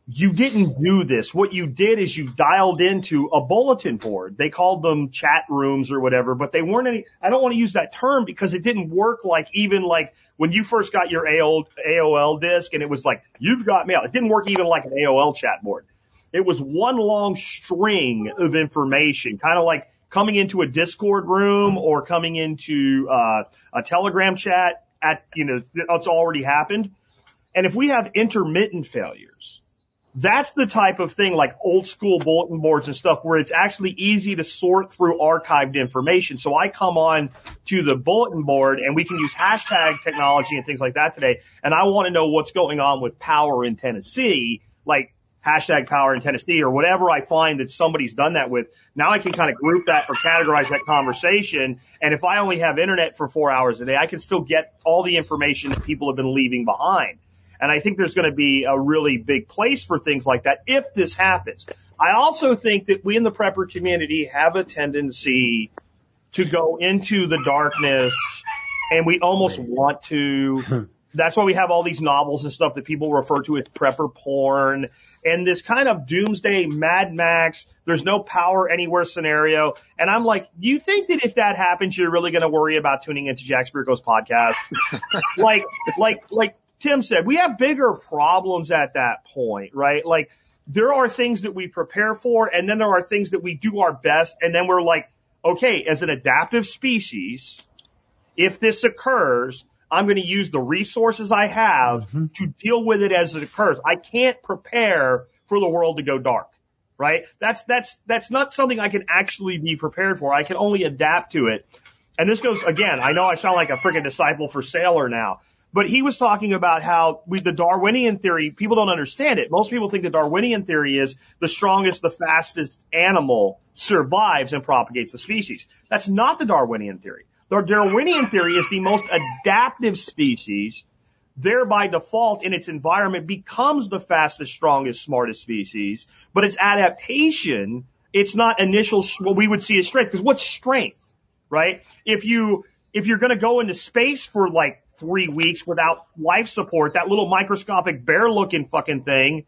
You didn't do this. What you did is you dialed into a bulletin board. They called them chat rooms or whatever, but they weren't any, I don't want to use that term because it didn't work like even like when you first got your AOL, AOL disk and it was like, you've got mail. It didn't work even like an AOL chat board. It was one long string of information, kind of like coming into a Discord room or coming into uh, a Telegram chat at, you know, it's already happened. And if we have intermittent failures, that's the type of thing like old school bulletin boards and stuff where it's actually easy to sort through archived information. So I come on to the bulletin board and we can use hashtag technology and things like that today. And I want to know what's going on with power in Tennessee, like hashtag power in Tennessee or whatever I find that somebody's done that with. Now I can kind of group that or categorize that conversation. And if I only have internet for four hours a day, I can still get all the information that people have been leaving behind. And I think there's going to be a really big place for things like that if this happens. I also think that we in the prepper community have a tendency to go into the darkness and we almost want to that's why we have all these novels and stuff that people refer to as prepper porn and this kind of doomsday Mad Max, there's no power anywhere scenario. And I'm like, you think that if that happens, you're really going to worry about tuning into Jack Spirko's podcast? like, like, like Tim said, we have bigger problems at that point, right? Like, there are things that we prepare for and then there are things that we do our best and then we're like, okay, as an adaptive species, if this occurs, I'm going to use the resources I have mm-hmm. to deal with it as it occurs. I can't prepare for the world to go dark, right? That's, that's, that's not something I can actually be prepared for. I can only adapt to it. And this goes again, I know I sound like a freaking disciple for Saylor now, but he was talking about how we, the Darwinian theory, people don't understand it. Most people think the Darwinian theory is the strongest, the fastest animal survives and propagates the species. That's not the Darwinian theory. The Darwinian theory is the most adaptive species, thereby default in its environment becomes the fastest, strongest, smartest species, but its adaptation, it's not initial, what we would see as strength. Because what's strength, right? If you, if you're gonna go into space for like three weeks without life support, that little microscopic bear looking fucking thing,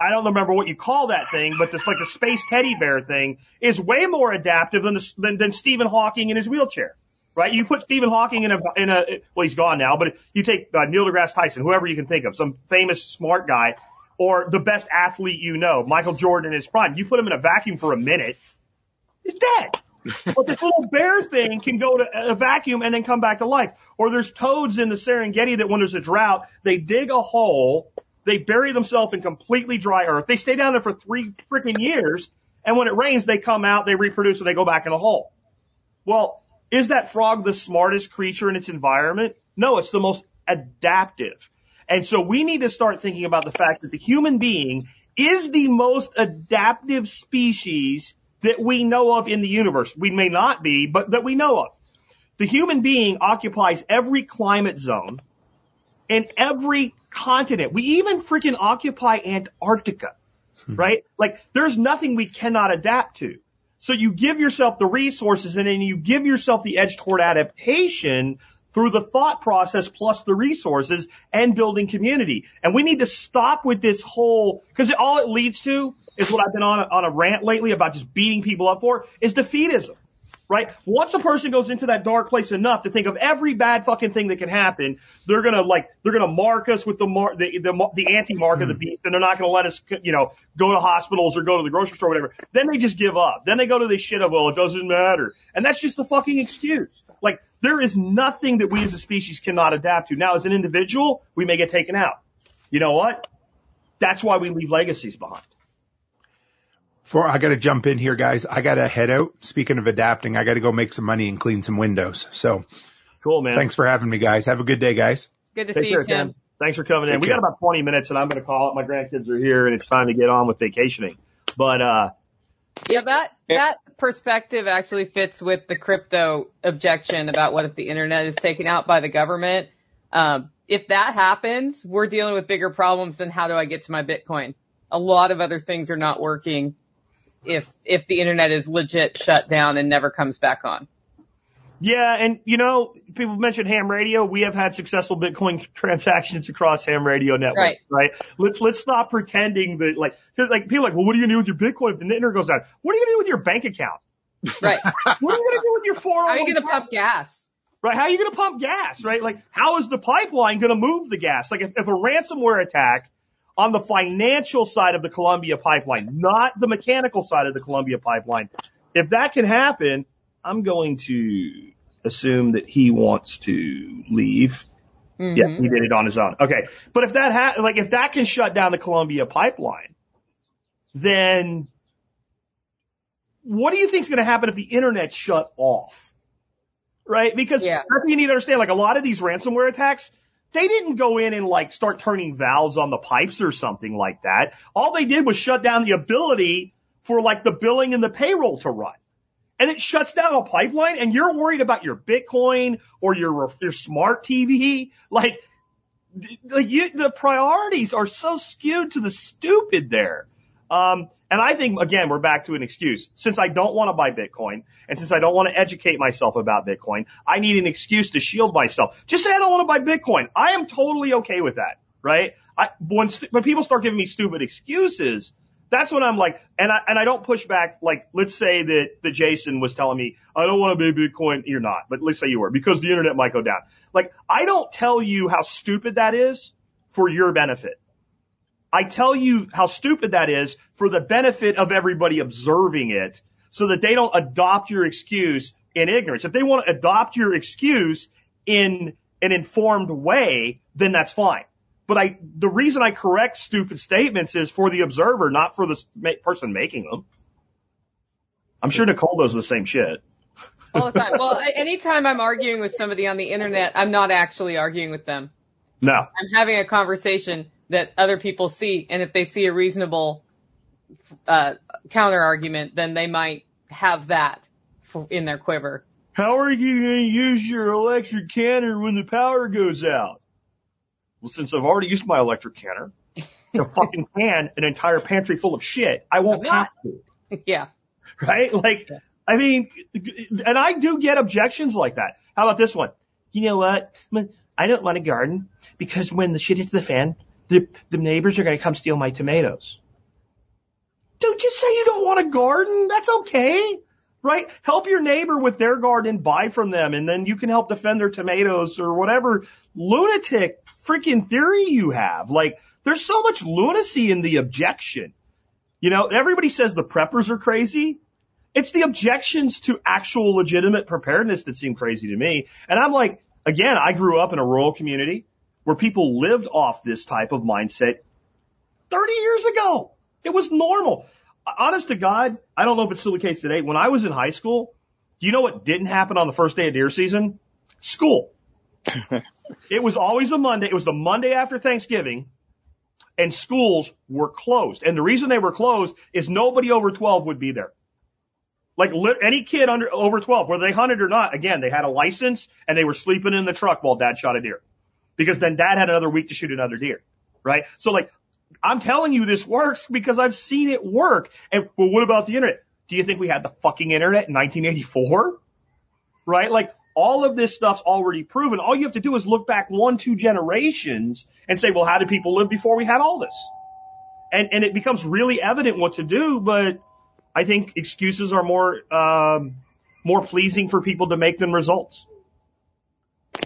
I don't remember what you call that thing, but this like the space teddy bear thing is way more adaptive than, the, than, than Stephen Hawking in his wheelchair right? You put Stephen Hawking in a, in a, well, he's gone now, but you take uh, Neil deGrasse Tyson, whoever you can think of, some famous smart guy, or the best athlete you know, Michael Jordan in his prime. You put him in a vacuum for a minute, he's dead. But this little bear thing can go to a vacuum and then come back to life. Or there's toads in the Serengeti that when there's a drought, they dig a hole, they bury themselves in completely dry earth. They stay down there for three freaking years, and when it rains, they come out, they reproduce, and they go back in the hole. Well, is that frog the smartest creature in its environment? No, it's the most adaptive. And so we need to start thinking about the fact that the human being is the most adaptive species that we know of in the universe. We may not be, but that we know of. The human being occupies every climate zone and every continent. We even freaking occupy Antarctica, hmm. right? Like there's nothing we cannot adapt to. So you give yourself the resources and then you give yourself the edge toward adaptation through the thought process plus the resources and building community. And we need to stop with this whole, cause all it leads to is what I've been on a, on a rant lately about just beating people up for is defeatism right? Once a person goes into that dark place enough to think of every bad fucking thing that can happen, they're gonna like they're gonna mark us with the mar- the the, the anti mark of the hmm. beast, and they're not gonna let us you know go to hospitals or go to the grocery store or whatever. Then they just give up. Then they go to this shit of well, it doesn't matter, and that's just the fucking excuse. Like there is nothing that we as a species cannot adapt to. Now, as an individual, we may get taken out. You know what? That's why we leave legacies behind. For I got to jump in here, guys. I got to head out. Speaking of adapting, I got to go make some money and clean some windows. So cool, man. Thanks for having me, guys. Have a good day, guys. Good to Take see care, you, Tim. Tim. Thanks for coming Take in. We got about 20 minutes and I'm going to call it. My grandkids are here and it's time to get on with vacationing. But, uh, yeah, that, that perspective actually fits with the crypto objection about what if the internet is taken out by the government. Um, if that happens, we're dealing with bigger problems than how do I get to my Bitcoin? A lot of other things are not working if if the internet is legit shut down and never comes back on. Yeah, and you know, people mentioned ham radio. We have had successful Bitcoin transactions across ham radio networks, right? right? Let's let's stop pretending that like cause like people are like, well, what are you gonna do with your Bitcoin if the internet goes down? What are you gonna do with your bank account? Right. what are you gonna do with your four? Oh how are you gonna pump gas? Right? How are you gonna pump gas? Right? Like, how is the pipeline gonna move the gas? Like, if, if a ransomware attack on the financial side of the Columbia pipeline, not the mechanical side of the Columbia pipeline. If that can happen, I'm going to assume that he wants to leave. Mm-hmm. Yeah, he did it on his own. Okay. But if that ha- like if that can shut down the Columbia pipeline, then what do you think is going to happen if the internet shut off? Right? Because yeah. you need to understand, like a lot of these ransomware attacks, they didn't go in and like start turning valves on the pipes or something like that. All they did was shut down the ability for like the billing and the payroll to run. And it shuts down a pipeline and you're worried about your Bitcoin or your, your smart TV. Like, you, the priorities are so skewed to the stupid there. Um, and I think again, we're back to an excuse. Since I don't want to buy Bitcoin and since I don't want to educate myself about Bitcoin, I need an excuse to shield myself. Just say I don't want to buy Bitcoin. I am totally okay with that, right? I, when, when people start giving me stupid excuses, that's when I'm like, and I, and I don't push back. Like, let's say that, that Jason was telling me, I don't want to buy Bitcoin. You're not, but let's say you were because the internet might go down. Like, I don't tell you how stupid that is for your benefit. I tell you how stupid that is for the benefit of everybody observing it so that they don't adopt your excuse in ignorance. If they want to adopt your excuse in an informed way, then that's fine. But I, the reason I correct stupid statements is for the observer, not for the person making them. I'm sure Nicole does the same shit. All the time. Well, anytime I'm arguing with somebody on the internet, I'm not actually arguing with them. No. I'm having a conversation that other people see, and if they see a reasonable uh, counter argument, then they might have that in their quiver. How are you going to use your electric canner when the power goes out? Well, since I've already used my electric canner, to fucking can an entire pantry full of shit, I won't have to. Yeah. Right? Like, I mean, and I do get objections like that. How about this one? You know what? I don't want a garden because when the shit hits the fan, the, the neighbors are going to come steal my tomatoes. Dude, just say you don't want a garden. That's okay. Right? Help your neighbor with their garden, buy from them, and then you can help defend their tomatoes or whatever lunatic freaking theory you have. Like, there's so much lunacy in the objection. You know, everybody says the preppers are crazy. It's the objections to actual legitimate preparedness that seem crazy to me. And I'm like, again, I grew up in a rural community where people lived off this type of mindset 30 years ago. It was normal. Honest to God, I don't know if it's still the case today. When I was in high school, do you know what didn't happen on the first day of deer season? School. it was always a Monday. It was the Monday after Thanksgiving and schools were closed. And the reason they were closed is nobody over 12 would be there. Like any kid under over 12, whether they hunted or not, again, they had a license and they were sleeping in the truck while dad shot a deer because then dad had another week to shoot another deer, right? So like, I'm telling you this works because I've seen it work. And well, what about the internet? Do you think we had the fucking internet in 1984? Right? Like all of this stuff's already proven. All you have to do is look back one, two generations and say, well, how did people live before we had all this? And, and it becomes really evident what to do, but I think excuses are more, um, more pleasing for people to make than results.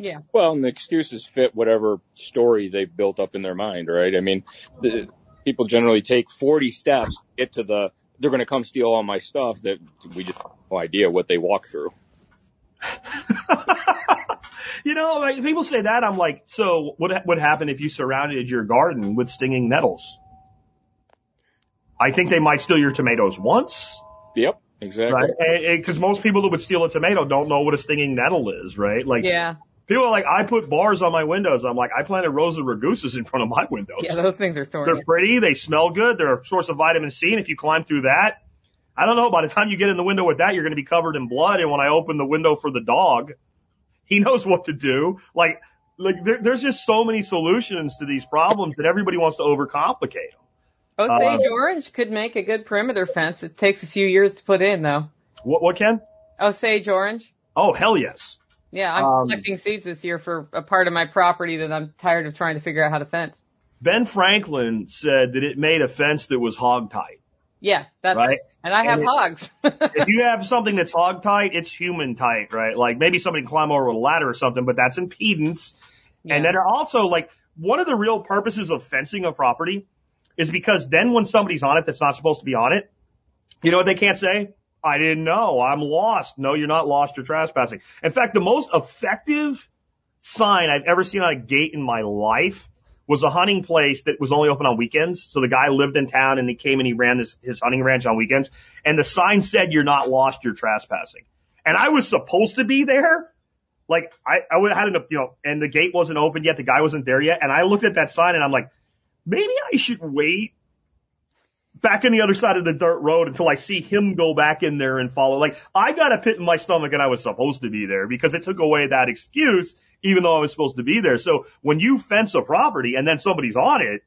Yeah. Well, and the excuses fit whatever story they've built up in their mind, right? I mean, the, people generally take 40 steps to get to the, they're going to come steal all my stuff that we just have no idea what they walk through. you know, like, people say that, I'm like, so what would happen if you surrounded your garden with stinging nettles? I think they might steal your tomatoes once. Yep, exactly. Right? Because most people that would steal a tomato don't know what a stinging nettle is, right? Like, yeah. People are like, I put bars on my windows. I'm like, I planted rosa rugosas in front of my windows. Yeah, those things are thorny. They're pretty. They smell good. They're a source of vitamin C. And if you climb through that, I don't know. By the time you get in the window with that, you're going to be covered in blood. And when I open the window for the dog, he knows what to do. Like, like there, there's just so many solutions to these problems that everybody wants to overcomplicate them. Osage uh, orange could make a good perimeter fence. It takes a few years to put in though. What, what Ken? Osage orange. Oh, hell yes. Yeah, I'm um, collecting seeds this year for a part of my property that I'm tired of trying to figure out how to fence. Ben Franklin said that it made a fence that was hog tight. Yeah, that's right. And I have and hogs. if you have something that's hog tight, it's human tight, right? Like maybe somebody can climb over a ladder or something, but that's impedance. Yeah. And then also like one of the real purposes of fencing a property is because then when somebody's on it that's not supposed to be on it, you know what they can't say? I didn't know. I'm lost. No, you're not lost. You're trespassing. In fact, the most effective sign I've ever seen on a gate in my life was a hunting place that was only open on weekends. So the guy lived in town and he came and he ran this, his hunting ranch on weekends. And the sign said, you're not lost, you're trespassing. And I was supposed to be there. Like I, I would have had enough, you know, and the gate wasn't open yet. The guy wasn't there yet. And I looked at that sign and I'm like, maybe I should wait back in the other side of the dirt road until I see him go back in there and follow. Like I got a pit in my stomach and I was supposed to be there because it took away that excuse, even though I was supposed to be there. So when you fence a property and then somebody's on it,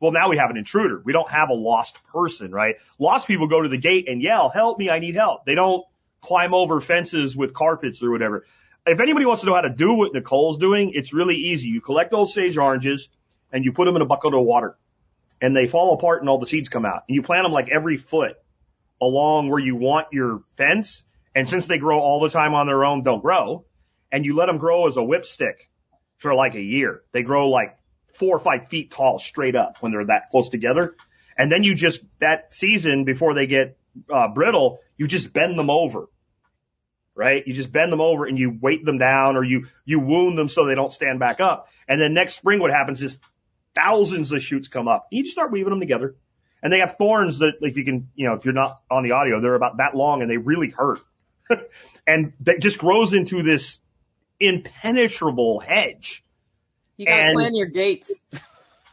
well, now we have an intruder. We don't have a lost person, right? Lost people go to the gate and yell, help me, I need help. They don't climb over fences with carpets or whatever. If anybody wants to know how to do what Nicole's doing, it's really easy. You collect Osage oranges and you put them in a bucket of water and they fall apart and all the seeds come out. And you plant them like every foot along where you want your fence. And since they grow all the time on their own, don't grow. And you let them grow as a whipstick for like a year. They grow like four or five feet tall straight up when they're that close together. And then you just, that season before they get uh, brittle, you just bend them over. Right? You just bend them over and you weight them down or you, you wound them so they don't stand back up. And then next spring what happens is thousands of shoots come up. You just start weaving them together. And they have thorns that if you can, you know, if you're not on the audio, they're about that long and they really hurt. and that just grows into this impenetrable hedge. You gotta And- plan your gates.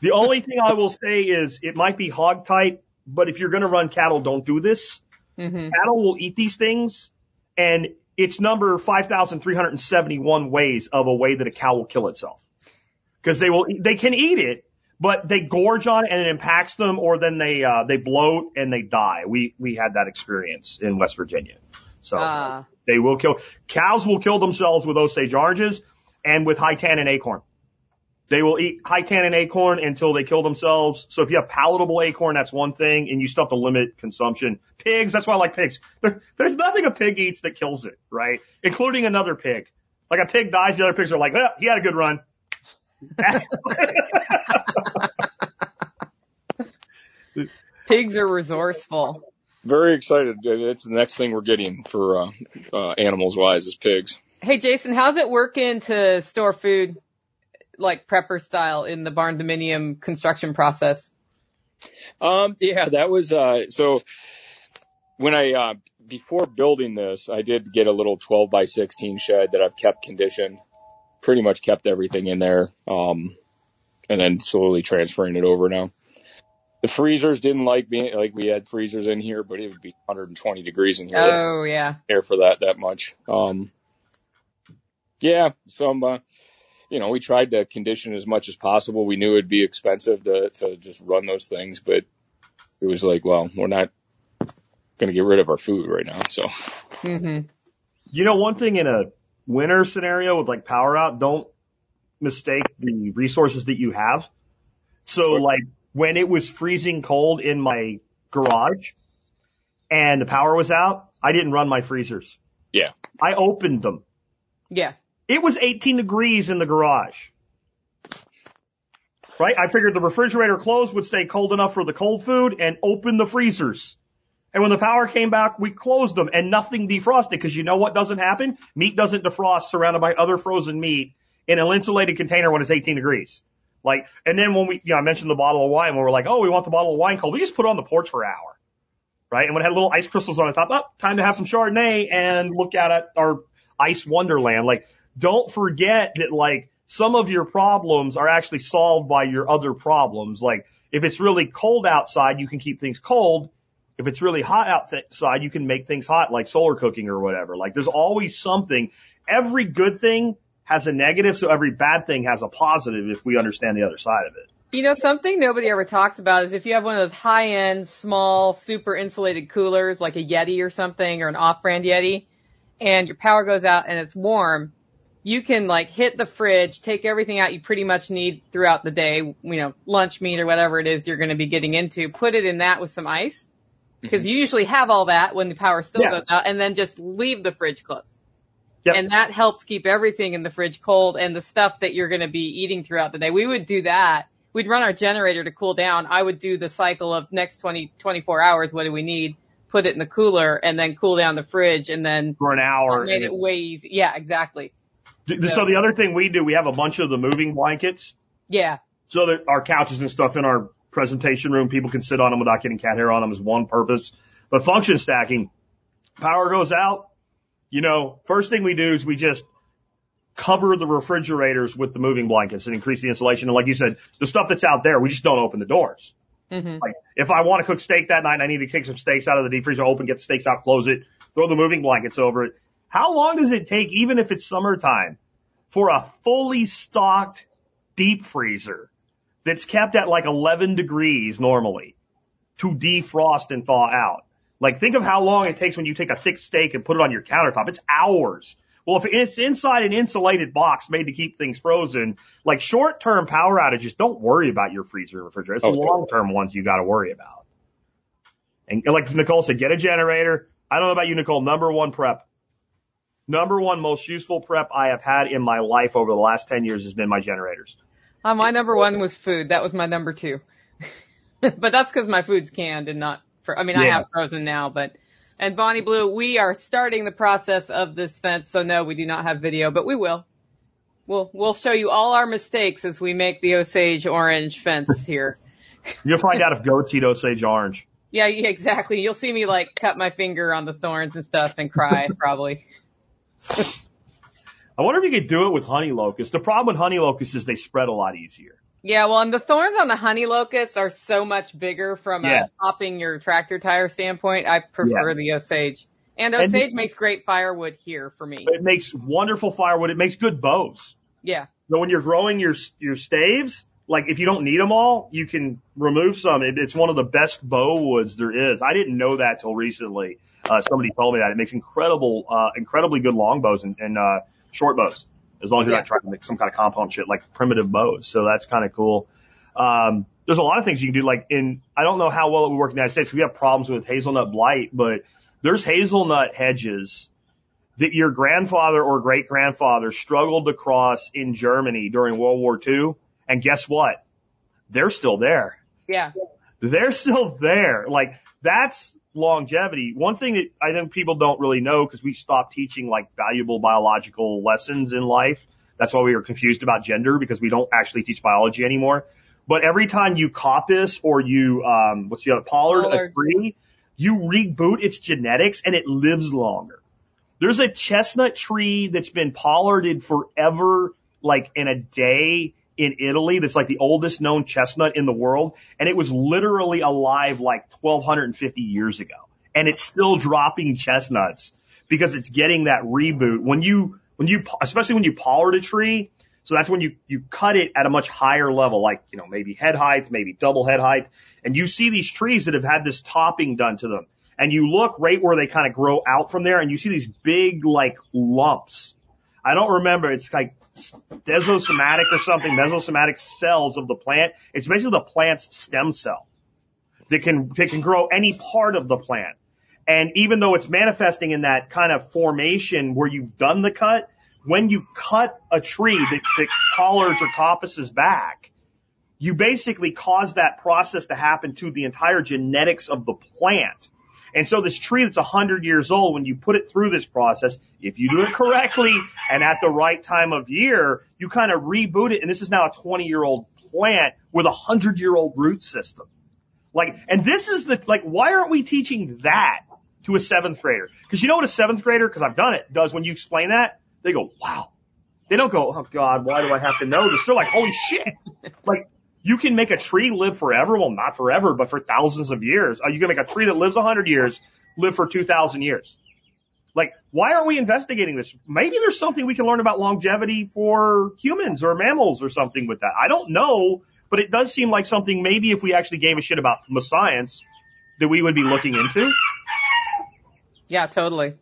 The only thing I will say is it might be hog type, but if you're going to run cattle, don't do this. hmm Cattle will eat these things and it's number 5,371 ways of a way that a cow will kill itself. Cause they will, they can eat it, but they gorge on it and it impacts them or then they, uh, they bloat and they die. We, we had that experience in West Virginia. So Ah. they will kill, cows will kill themselves with Osage oranges and with high tannin acorn. They will eat high tannin acorn until they kill themselves. So if you have palatable acorn, that's one thing, and you still have to limit consumption. Pigs, that's why I like pigs. There, there's nothing a pig eats that kills it, right? Including another pig. Like a pig dies, the other pigs are like, well, he had a good run. Pigs are resourceful. Very excited. It's the next thing we're getting for uh, uh, animals wise is pigs. Hey Jason, how's it working to store food like prepper style in the barndominium construction process? Um, yeah, that was uh, so. When I uh, before building this, I did get a little 12 by 16 shed that I've kept conditioned. Pretty much kept everything in there, um, and then slowly transferring it over now. The freezers didn't like being like we had freezers in here, but it would be 120 degrees in here. Oh yeah. care for that that much. Um, yeah, some, uh, you know, we tried to condition as much as possible. We knew it'd be expensive to to just run those things, but it was like, well, we're not going to get rid of our food right now. So hmm You know, one thing in a winter scenario with like power out, don't mistake the resources that you have. So like when it was freezing cold in my garage and the power was out, I didn't run my freezers. yeah, I opened them. Yeah. It was 18 degrees in the garage. Right? I figured the refrigerator closed would stay cold enough for the cold food and open the freezers. And when the power came back, we closed them and nothing defrosted because you know what doesn't happen? Meat doesn't defrost surrounded by other frozen meat in an insulated container when it's 18 degrees. Like, and then when we, you know, I mentioned the bottle of wine when we're like, oh, we want the bottle of wine cold. We just put it on the porch for an hour. Right? And when it had little ice crystals on the top, oh, time to have some Chardonnay and look at our ice wonderland. Like, don't forget that like some of your problems are actually solved by your other problems. Like, if it's really cold outside, you can keep things cold. If it's really hot outside, you can make things hot, like solar cooking or whatever. Like, there's always something. Every good thing has a negative, so every bad thing has a positive if we understand the other side of it. You know, something nobody ever talks about is if you have one of those high end, small, super insulated coolers like a Yeti or something or an off brand Yeti and your power goes out and it's warm, you can like hit the fridge, take everything out you pretty much need throughout the day, you know, lunch meat or whatever it is you're going to be getting into, put it in that with some ice. Cause you usually have all that when the power still Yeah. goes out and then just leave the fridge closed. Yep. And that helps keep everything in the fridge cold and the stuff that you're going to be eating throughout the day. We would do that. We'd run our generator to cool down. I would do the cycle of next 20, 24 hours. What do we need? Put it in the cooler and then cool down the fridge and then For an hour. made it way easy. Yeah, exactly. Th- So the other thing we do, we have a bunch of the moving blankets. Yeah. So that our couches and stuff in our presentation room, people can sit on them without getting cat hair on them is one purpose. But function stacking, power goes out. You know, first thing we do is we just cover the refrigerators with the moving blankets and increase the insulation. And like you said, the stuff that's out there, we just don't open the doors. hmm Like if I want to cook steak that night and I need to kick some steaks out of the deep freezer, open, get the steaks out, close it, throw the moving blankets over it. How long does it take, even if it's summertime, for a fully stocked deep freezer that's kept at like 11 degrees normally to defrost and thaw out. Like think of how long it takes when you take a thick steak and put it on your countertop. It's hours. Well, if it's inside an insulated box made to keep things frozen, like short-term power outages, don't worry about your freezer and refrigerator. It's oh, the long-term ones you got to worry about. And like Nicole said, get a generator. I don't know about you, Nicole. Number one prep. Number one most useful prep I have had in my life over the last 10 years has been my generators. Uh, my number one was food. That was my number two. but that's because my food's canned and not for, I mean, I have frozen now, but, and Bonnie Blue, we are starting the process of this fence. So no, we do not have video, but we will. We'll, we'll show you all our mistakes as we make the Osage orange fence here. You'll find out if goats eat Osage orange. Yeah, yeah, exactly. You'll see me like cut my finger on the thorns and stuff and cry probably. I wonder if you could do it with honey locust. The problem with honey locust is they spread a lot easier. Yeah, well, and the thorns on the honey locusts are so much bigger from Yeah. a popping your tractor tire standpoint. I prefer the Osage. And And- Osage makes great firewood here for me. It makes wonderful firewood. It makes good bows. Yeah. So when you're growing your your staves, like if you don't need them all, you can remove some. It, it's one of the best bow woods there is. I didn't know that till recently. Uh, somebody told me that it makes incredible, uh, incredibly good long bows and, and uh, short bows, as long as you're Yeah. not trying to make some kind of compound shit like primitive bows. So that's kind of cool. Um, there's a lot of things you can do. Like in, I don't know how well it would work in the United States. We have problems with hazelnut blight, but there's hazelnut hedges that your grandfather or great grandfather struggled to cross in Germany during World War II. And guess what? They're still there. Yeah. They're still there. Like that's longevity. One thing that I think people don't really know because we stopped teaching like valuable biological lessons in life. That's why we were confused about gender because we don't actually teach biology anymore. But every time you coppice or you, um, what's the other, pollard, a tree, you reboot its genetics and it lives longer. There's a chestnut tree that's been pollarded forever, like in a day in Italy. That's like the oldest known chestnut in the world. And it was literally alive like 1250 years ago. And it's still dropping chestnuts because it's getting that reboot. When you, when you, especially when you pollard a tree, so that's when you, you cut it at a much higher level, like, you know, maybe head height, maybe double head height. And you see these trees that have had this topping done to them. And you look right where they kind of grow out from there and you see these big like lumps. I don't remember. It's like desosomatic or something, mesosomatic cells of the plant. It's basically the plant's stem cell that can, that can grow any part of the plant. And even though it's manifesting in that kind of formation where you've done the cut, when you cut a tree that, that pollards or coppices back, you basically cause that process to happen to the entire genetics of the plant. And so this tree that's 100 years old, when you put it through this process, if you do it correctly and at the right time of year, you kind of reboot it. And this is now a 20 year old plant with a 100 year old root system. Like, and this is the, like, why aren't we teaching that to a seventh grader? Cause you know what a seventh grader, cause I've done it, does when you explain that? They go, wow. They don't go, oh God, why do I have to know this? They're like, holy shit. Like, you can make a tree live forever. Well, not forever, but for thousands of years. Are you to make a tree that lives a hundred years live for 2000 years? Like, why aren't we investigating this? Maybe there's something we can learn about longevity for humans or mammals or something with that. I don't know, but it does seem like something maybe if we actually gave a shit about the science that we would be looking into. Yeah, totally.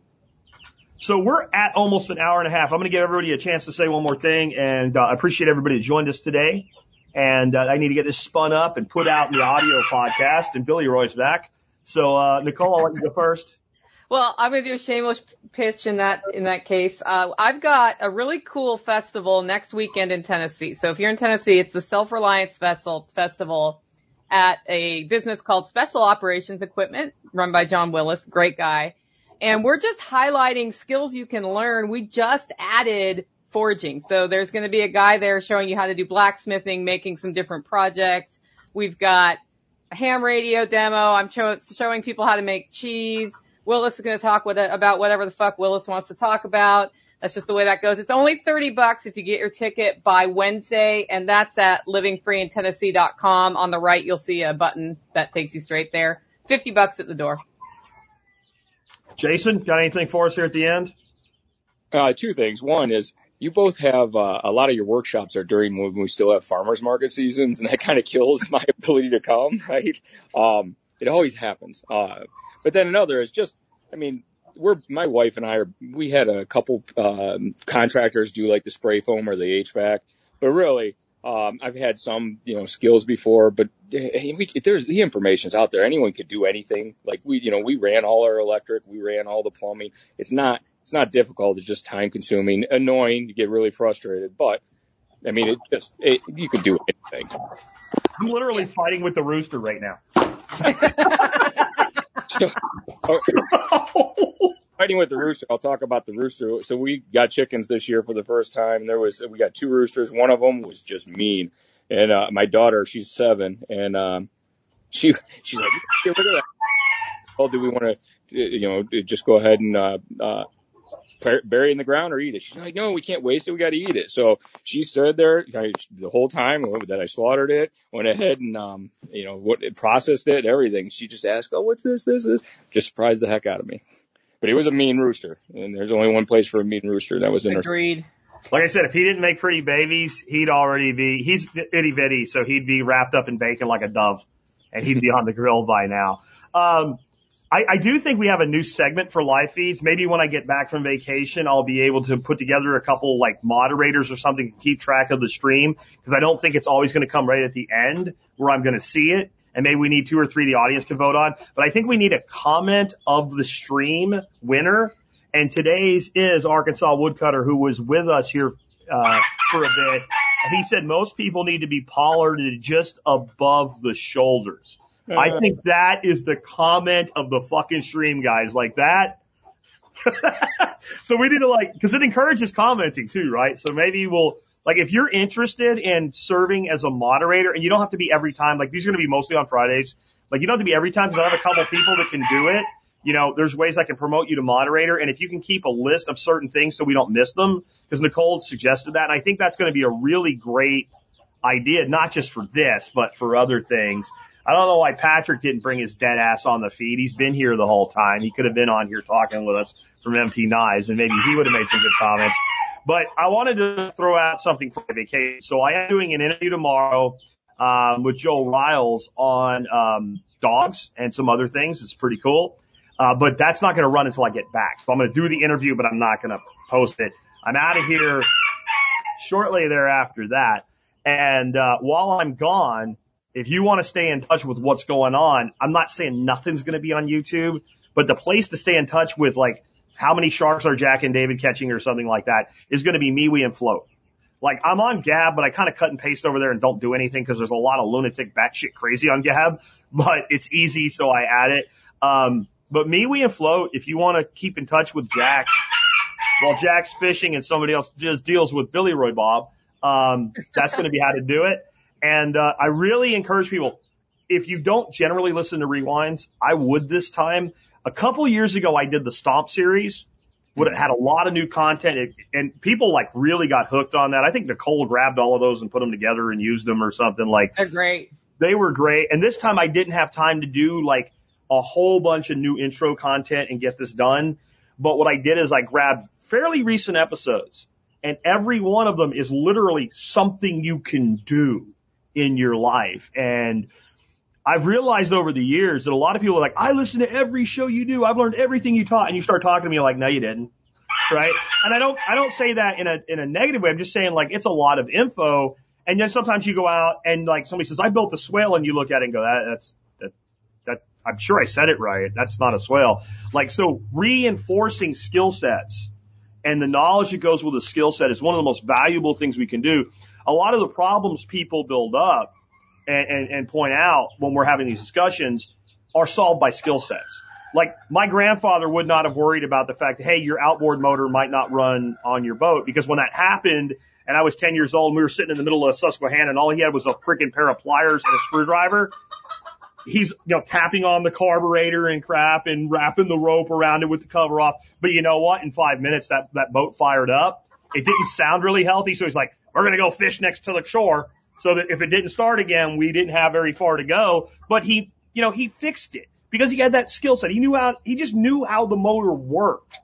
So we're at almost an hour and a half. I'm going to give everybody a chance to say one more thing, and uh, I appreciate everybody that joined us today. And uh, I need to get this spun up and put out in the audio podcast. And Billy Roy's back. So uh, Nicole, I'll let you go first. Well, I'm going to do a shameless pitch in that in that case. Uh, I've got a really cool festival next weekend in Tennessee. So if you're in Tennessee, it's the Self Reliance Festival Festival at a business called Special Operations Equipment, run by John Willis, great guy. And we're just highlighting skills you can learn. We just added forging. So there's going to be a guy there showing you how to do blacksmithing, making some different projects. We've got a ham radio demo. I'm show, showing people how to make cheese. Willis is going to talk with it about whatever the fuck Willis wants to talk about. That's just the way that goes. It's only 30 bucks if you get your ticket by Wednesday, and that's at livingfreeintennessee.com. On the right, you'll see a button that takes you straight there. 50 bucks at the door. Jason, got anything for us here at the end? Uh, two things. One is you both have uh, a lot of your workshops are during when we still have farmers market seasons, and that kind of kills my ability to come. Right? Um, it always happens. Uh, but then another is just, I mean, we're my wife and I are we had a couple um, contractors do like the spray foam or the HVAC, but really um, I've had some you know skills before, but eh, we, there's the information's out there. Anyone could do anything. Like we you know we ran all our electric, we ran all the plumbing. It's not it's not difficult. It's just time consuming, annoying. You get really frustrated, but I mean it just it, you could do anything. I'm literally fighting with the rooster right now. So, oh, fighting with the rooster. I'll talk about the rooster. So we got chickens this year for the first time. There was we got two roosters. One of them was just mean, and uh, my daughter, she's seven, and um, she she's like, hey, look at that. Oh, do we want to, you know, just go ahead and uh, uh, bury it in the ground or eat it. She's like, no, we can't waste it. We got to eat it. So she stood there the whole time that I slaughtered it, went ahead and, um, you know, what processed it, everything. She just asked, oh, what's this? This is just surprised the heck out of me. But he was a mean rooster, and there's only one place for a mean rooster. That was in Agreed. Her. Like I said, if he didn't make pretty babies, he'd already be, he's itty bitty, so he'd be wrapped up in bacon like a dove, and he'd be on the grill by now. Um, I, I do think we have a new segment for live feeds. Maybe when I get back from vacation, I'll be able to put together a couple like moderators or something to keep track of the stream because I don't think it's always going to come right at the end where I'm going to see it. And maybe we need two or three the audience can vote on. But I think we need a comment of the stream winner. And today's is Arkansas Woodcutter who was with us here, uh, for a bit. He said most people need to be pollarded just above the shoulders. I uh. think that is the comment of the fucking stream, guys. Like that. so we need to like, cause it encourages commenting too, right? So maybe we'll, like if you're interested in serving as a moderator and you don't have to be every time, like these are going to be mostly on Fridays. Like you don't have to be every time because I have a couple people that can do it. You know, there's ways I can promote you to moderator. And if you can keep a list of certain things so we don't miss them, because Nicole suggested that. And I think that's going to be a really great idea, not just for this, but for other things. I don't know why Patrick didn't bring his dead ass on the feed. He's been here the whole time. He could have been on here talking with us from MT Knives and maybe he would have made some good comments. But I wanted to throw out something for vacation. So I am doing an interview tomorrow, um, with Joe Riles on, um, dogs and some other things. It's pretty cool. Uh, but that's not going to run until I get back. So I'm going to do the interview, but I'm not going to post it. I'm out of here shortly thereafter that. And, uh, while I'm gone, if you want to stay in touch with what's going on, I'm not saying nothing's going to be on YouTube, but the place to stay in touch with like how many sharks are Jack and David catching or something like that is going to be MeWe and Flote. Like I'm on Gab, but I kind of cut and paste over there and don't do anything because there's a lot of lunatic batshit crazy on Gab, but it's easy. So I add it. Um, but MeWe and Flote, if you want to keep in touch with Jack while Jack's fishing and somebody else just deals with Billy Roy Bob, um, that's going to be how to do it. And uh, I really encourage people, if you don't generally listen to rewinds, I would this time. A couple years ago, I did the Stomp series. Would it had a lot of new content, it, and people like really got hooked on that. I think Nicole grabbed all of those and put them together and used them or something like. They're great. They were great, and this time I didn't have time to do like a whole bunch of new intro content and get this done. But what I did is I grabbed fairly recent episodes, and every one of them is literally something you can do in your life. And I've realized over the years that a lot of people are like, I listen to every show you do. I've learned everything you taught. And you start talking to me like, no, you didn't. Right. And I don't, I don't say that in a, in a negative way. I'm just saying like, it's a lot of info. And then sometimes you go out and like somebody says, I built a swale and you look at it and go, that, that's, that, that, I'm sure I said it right. That's not a swale. Like, so reinforcing skill sets and the knowledge that goes with a skill set is one of the most valuable things we can do a lot of the problems people build up and, and, and point out when we're having these discussions are solved by skill sets. Like my grandfather would not have worried about the fact that, hey, your outboard motor might not run on your boat because when that happened and I was 10 years old and we were sitting in the middle of Susquehanna and all he had was a freaking pair of pliers and a screwdriver. He's, you know, tapping on the carburetor and crap and wrapping the rope around it with the cover off. But you know what? In five minutes, that, that boat fired up. It didn't sound really healthy. So he's like, we're going to go fish next to the shore so that if it didn't start again, we didn't have very far to go. But he, you know, he fixed it because he had that skill set. He knew how, he just knew how the motor worked.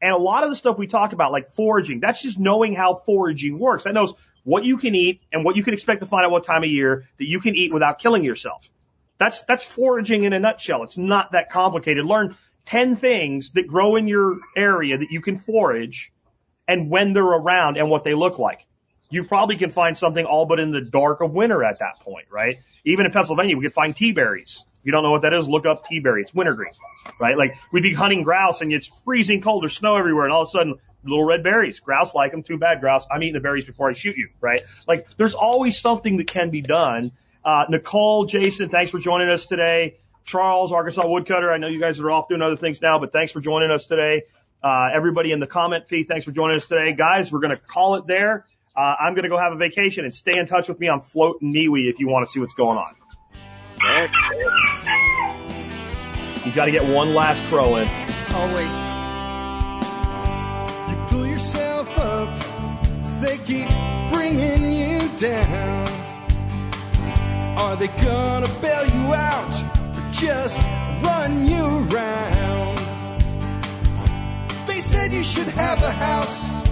And a lot of the stuff we talk about, like foraging, that's just knowing how foraging works. That knows what you can eat and what you can expect to find out what time of year that you can eat without killing yourself. That's, that's foraging in a nutshell. It's not that complicated. Learn 10 things that grow in your area that you can forage and when they're around and what they look like. You probably can find something all but in the dark of winter at that point, right? Even in Pennsylvania, we could find tea berries. If you don't know what that is, look up tea berry. It's wintergreen, right? Like we'd be hunting grouse and it's freezing cold. There's snow everywhere and all of a sudden little red berries. Grouse like them. Too bad, grouse. I'm eating the berries before I shoot you, right? Like there's always something that can be done. Uh, Nicole, Jason, thanks for joining us today. Charles, Arkansas Woodcutter. I know you guys are off doing other things now, but thanks for joining us today. Uh, everybody in the comment feed, thanks for joining us today. Guys, we're going to call it there. Uh, I'm going to go have a vacation and stay in touch with me on Flote and MeWe if you want to see what's going on. You've got to get one last crow in. Always. You pull yourself up, they keep bringing you down. Are they gonna bail you out or just run you around? They said you should have a house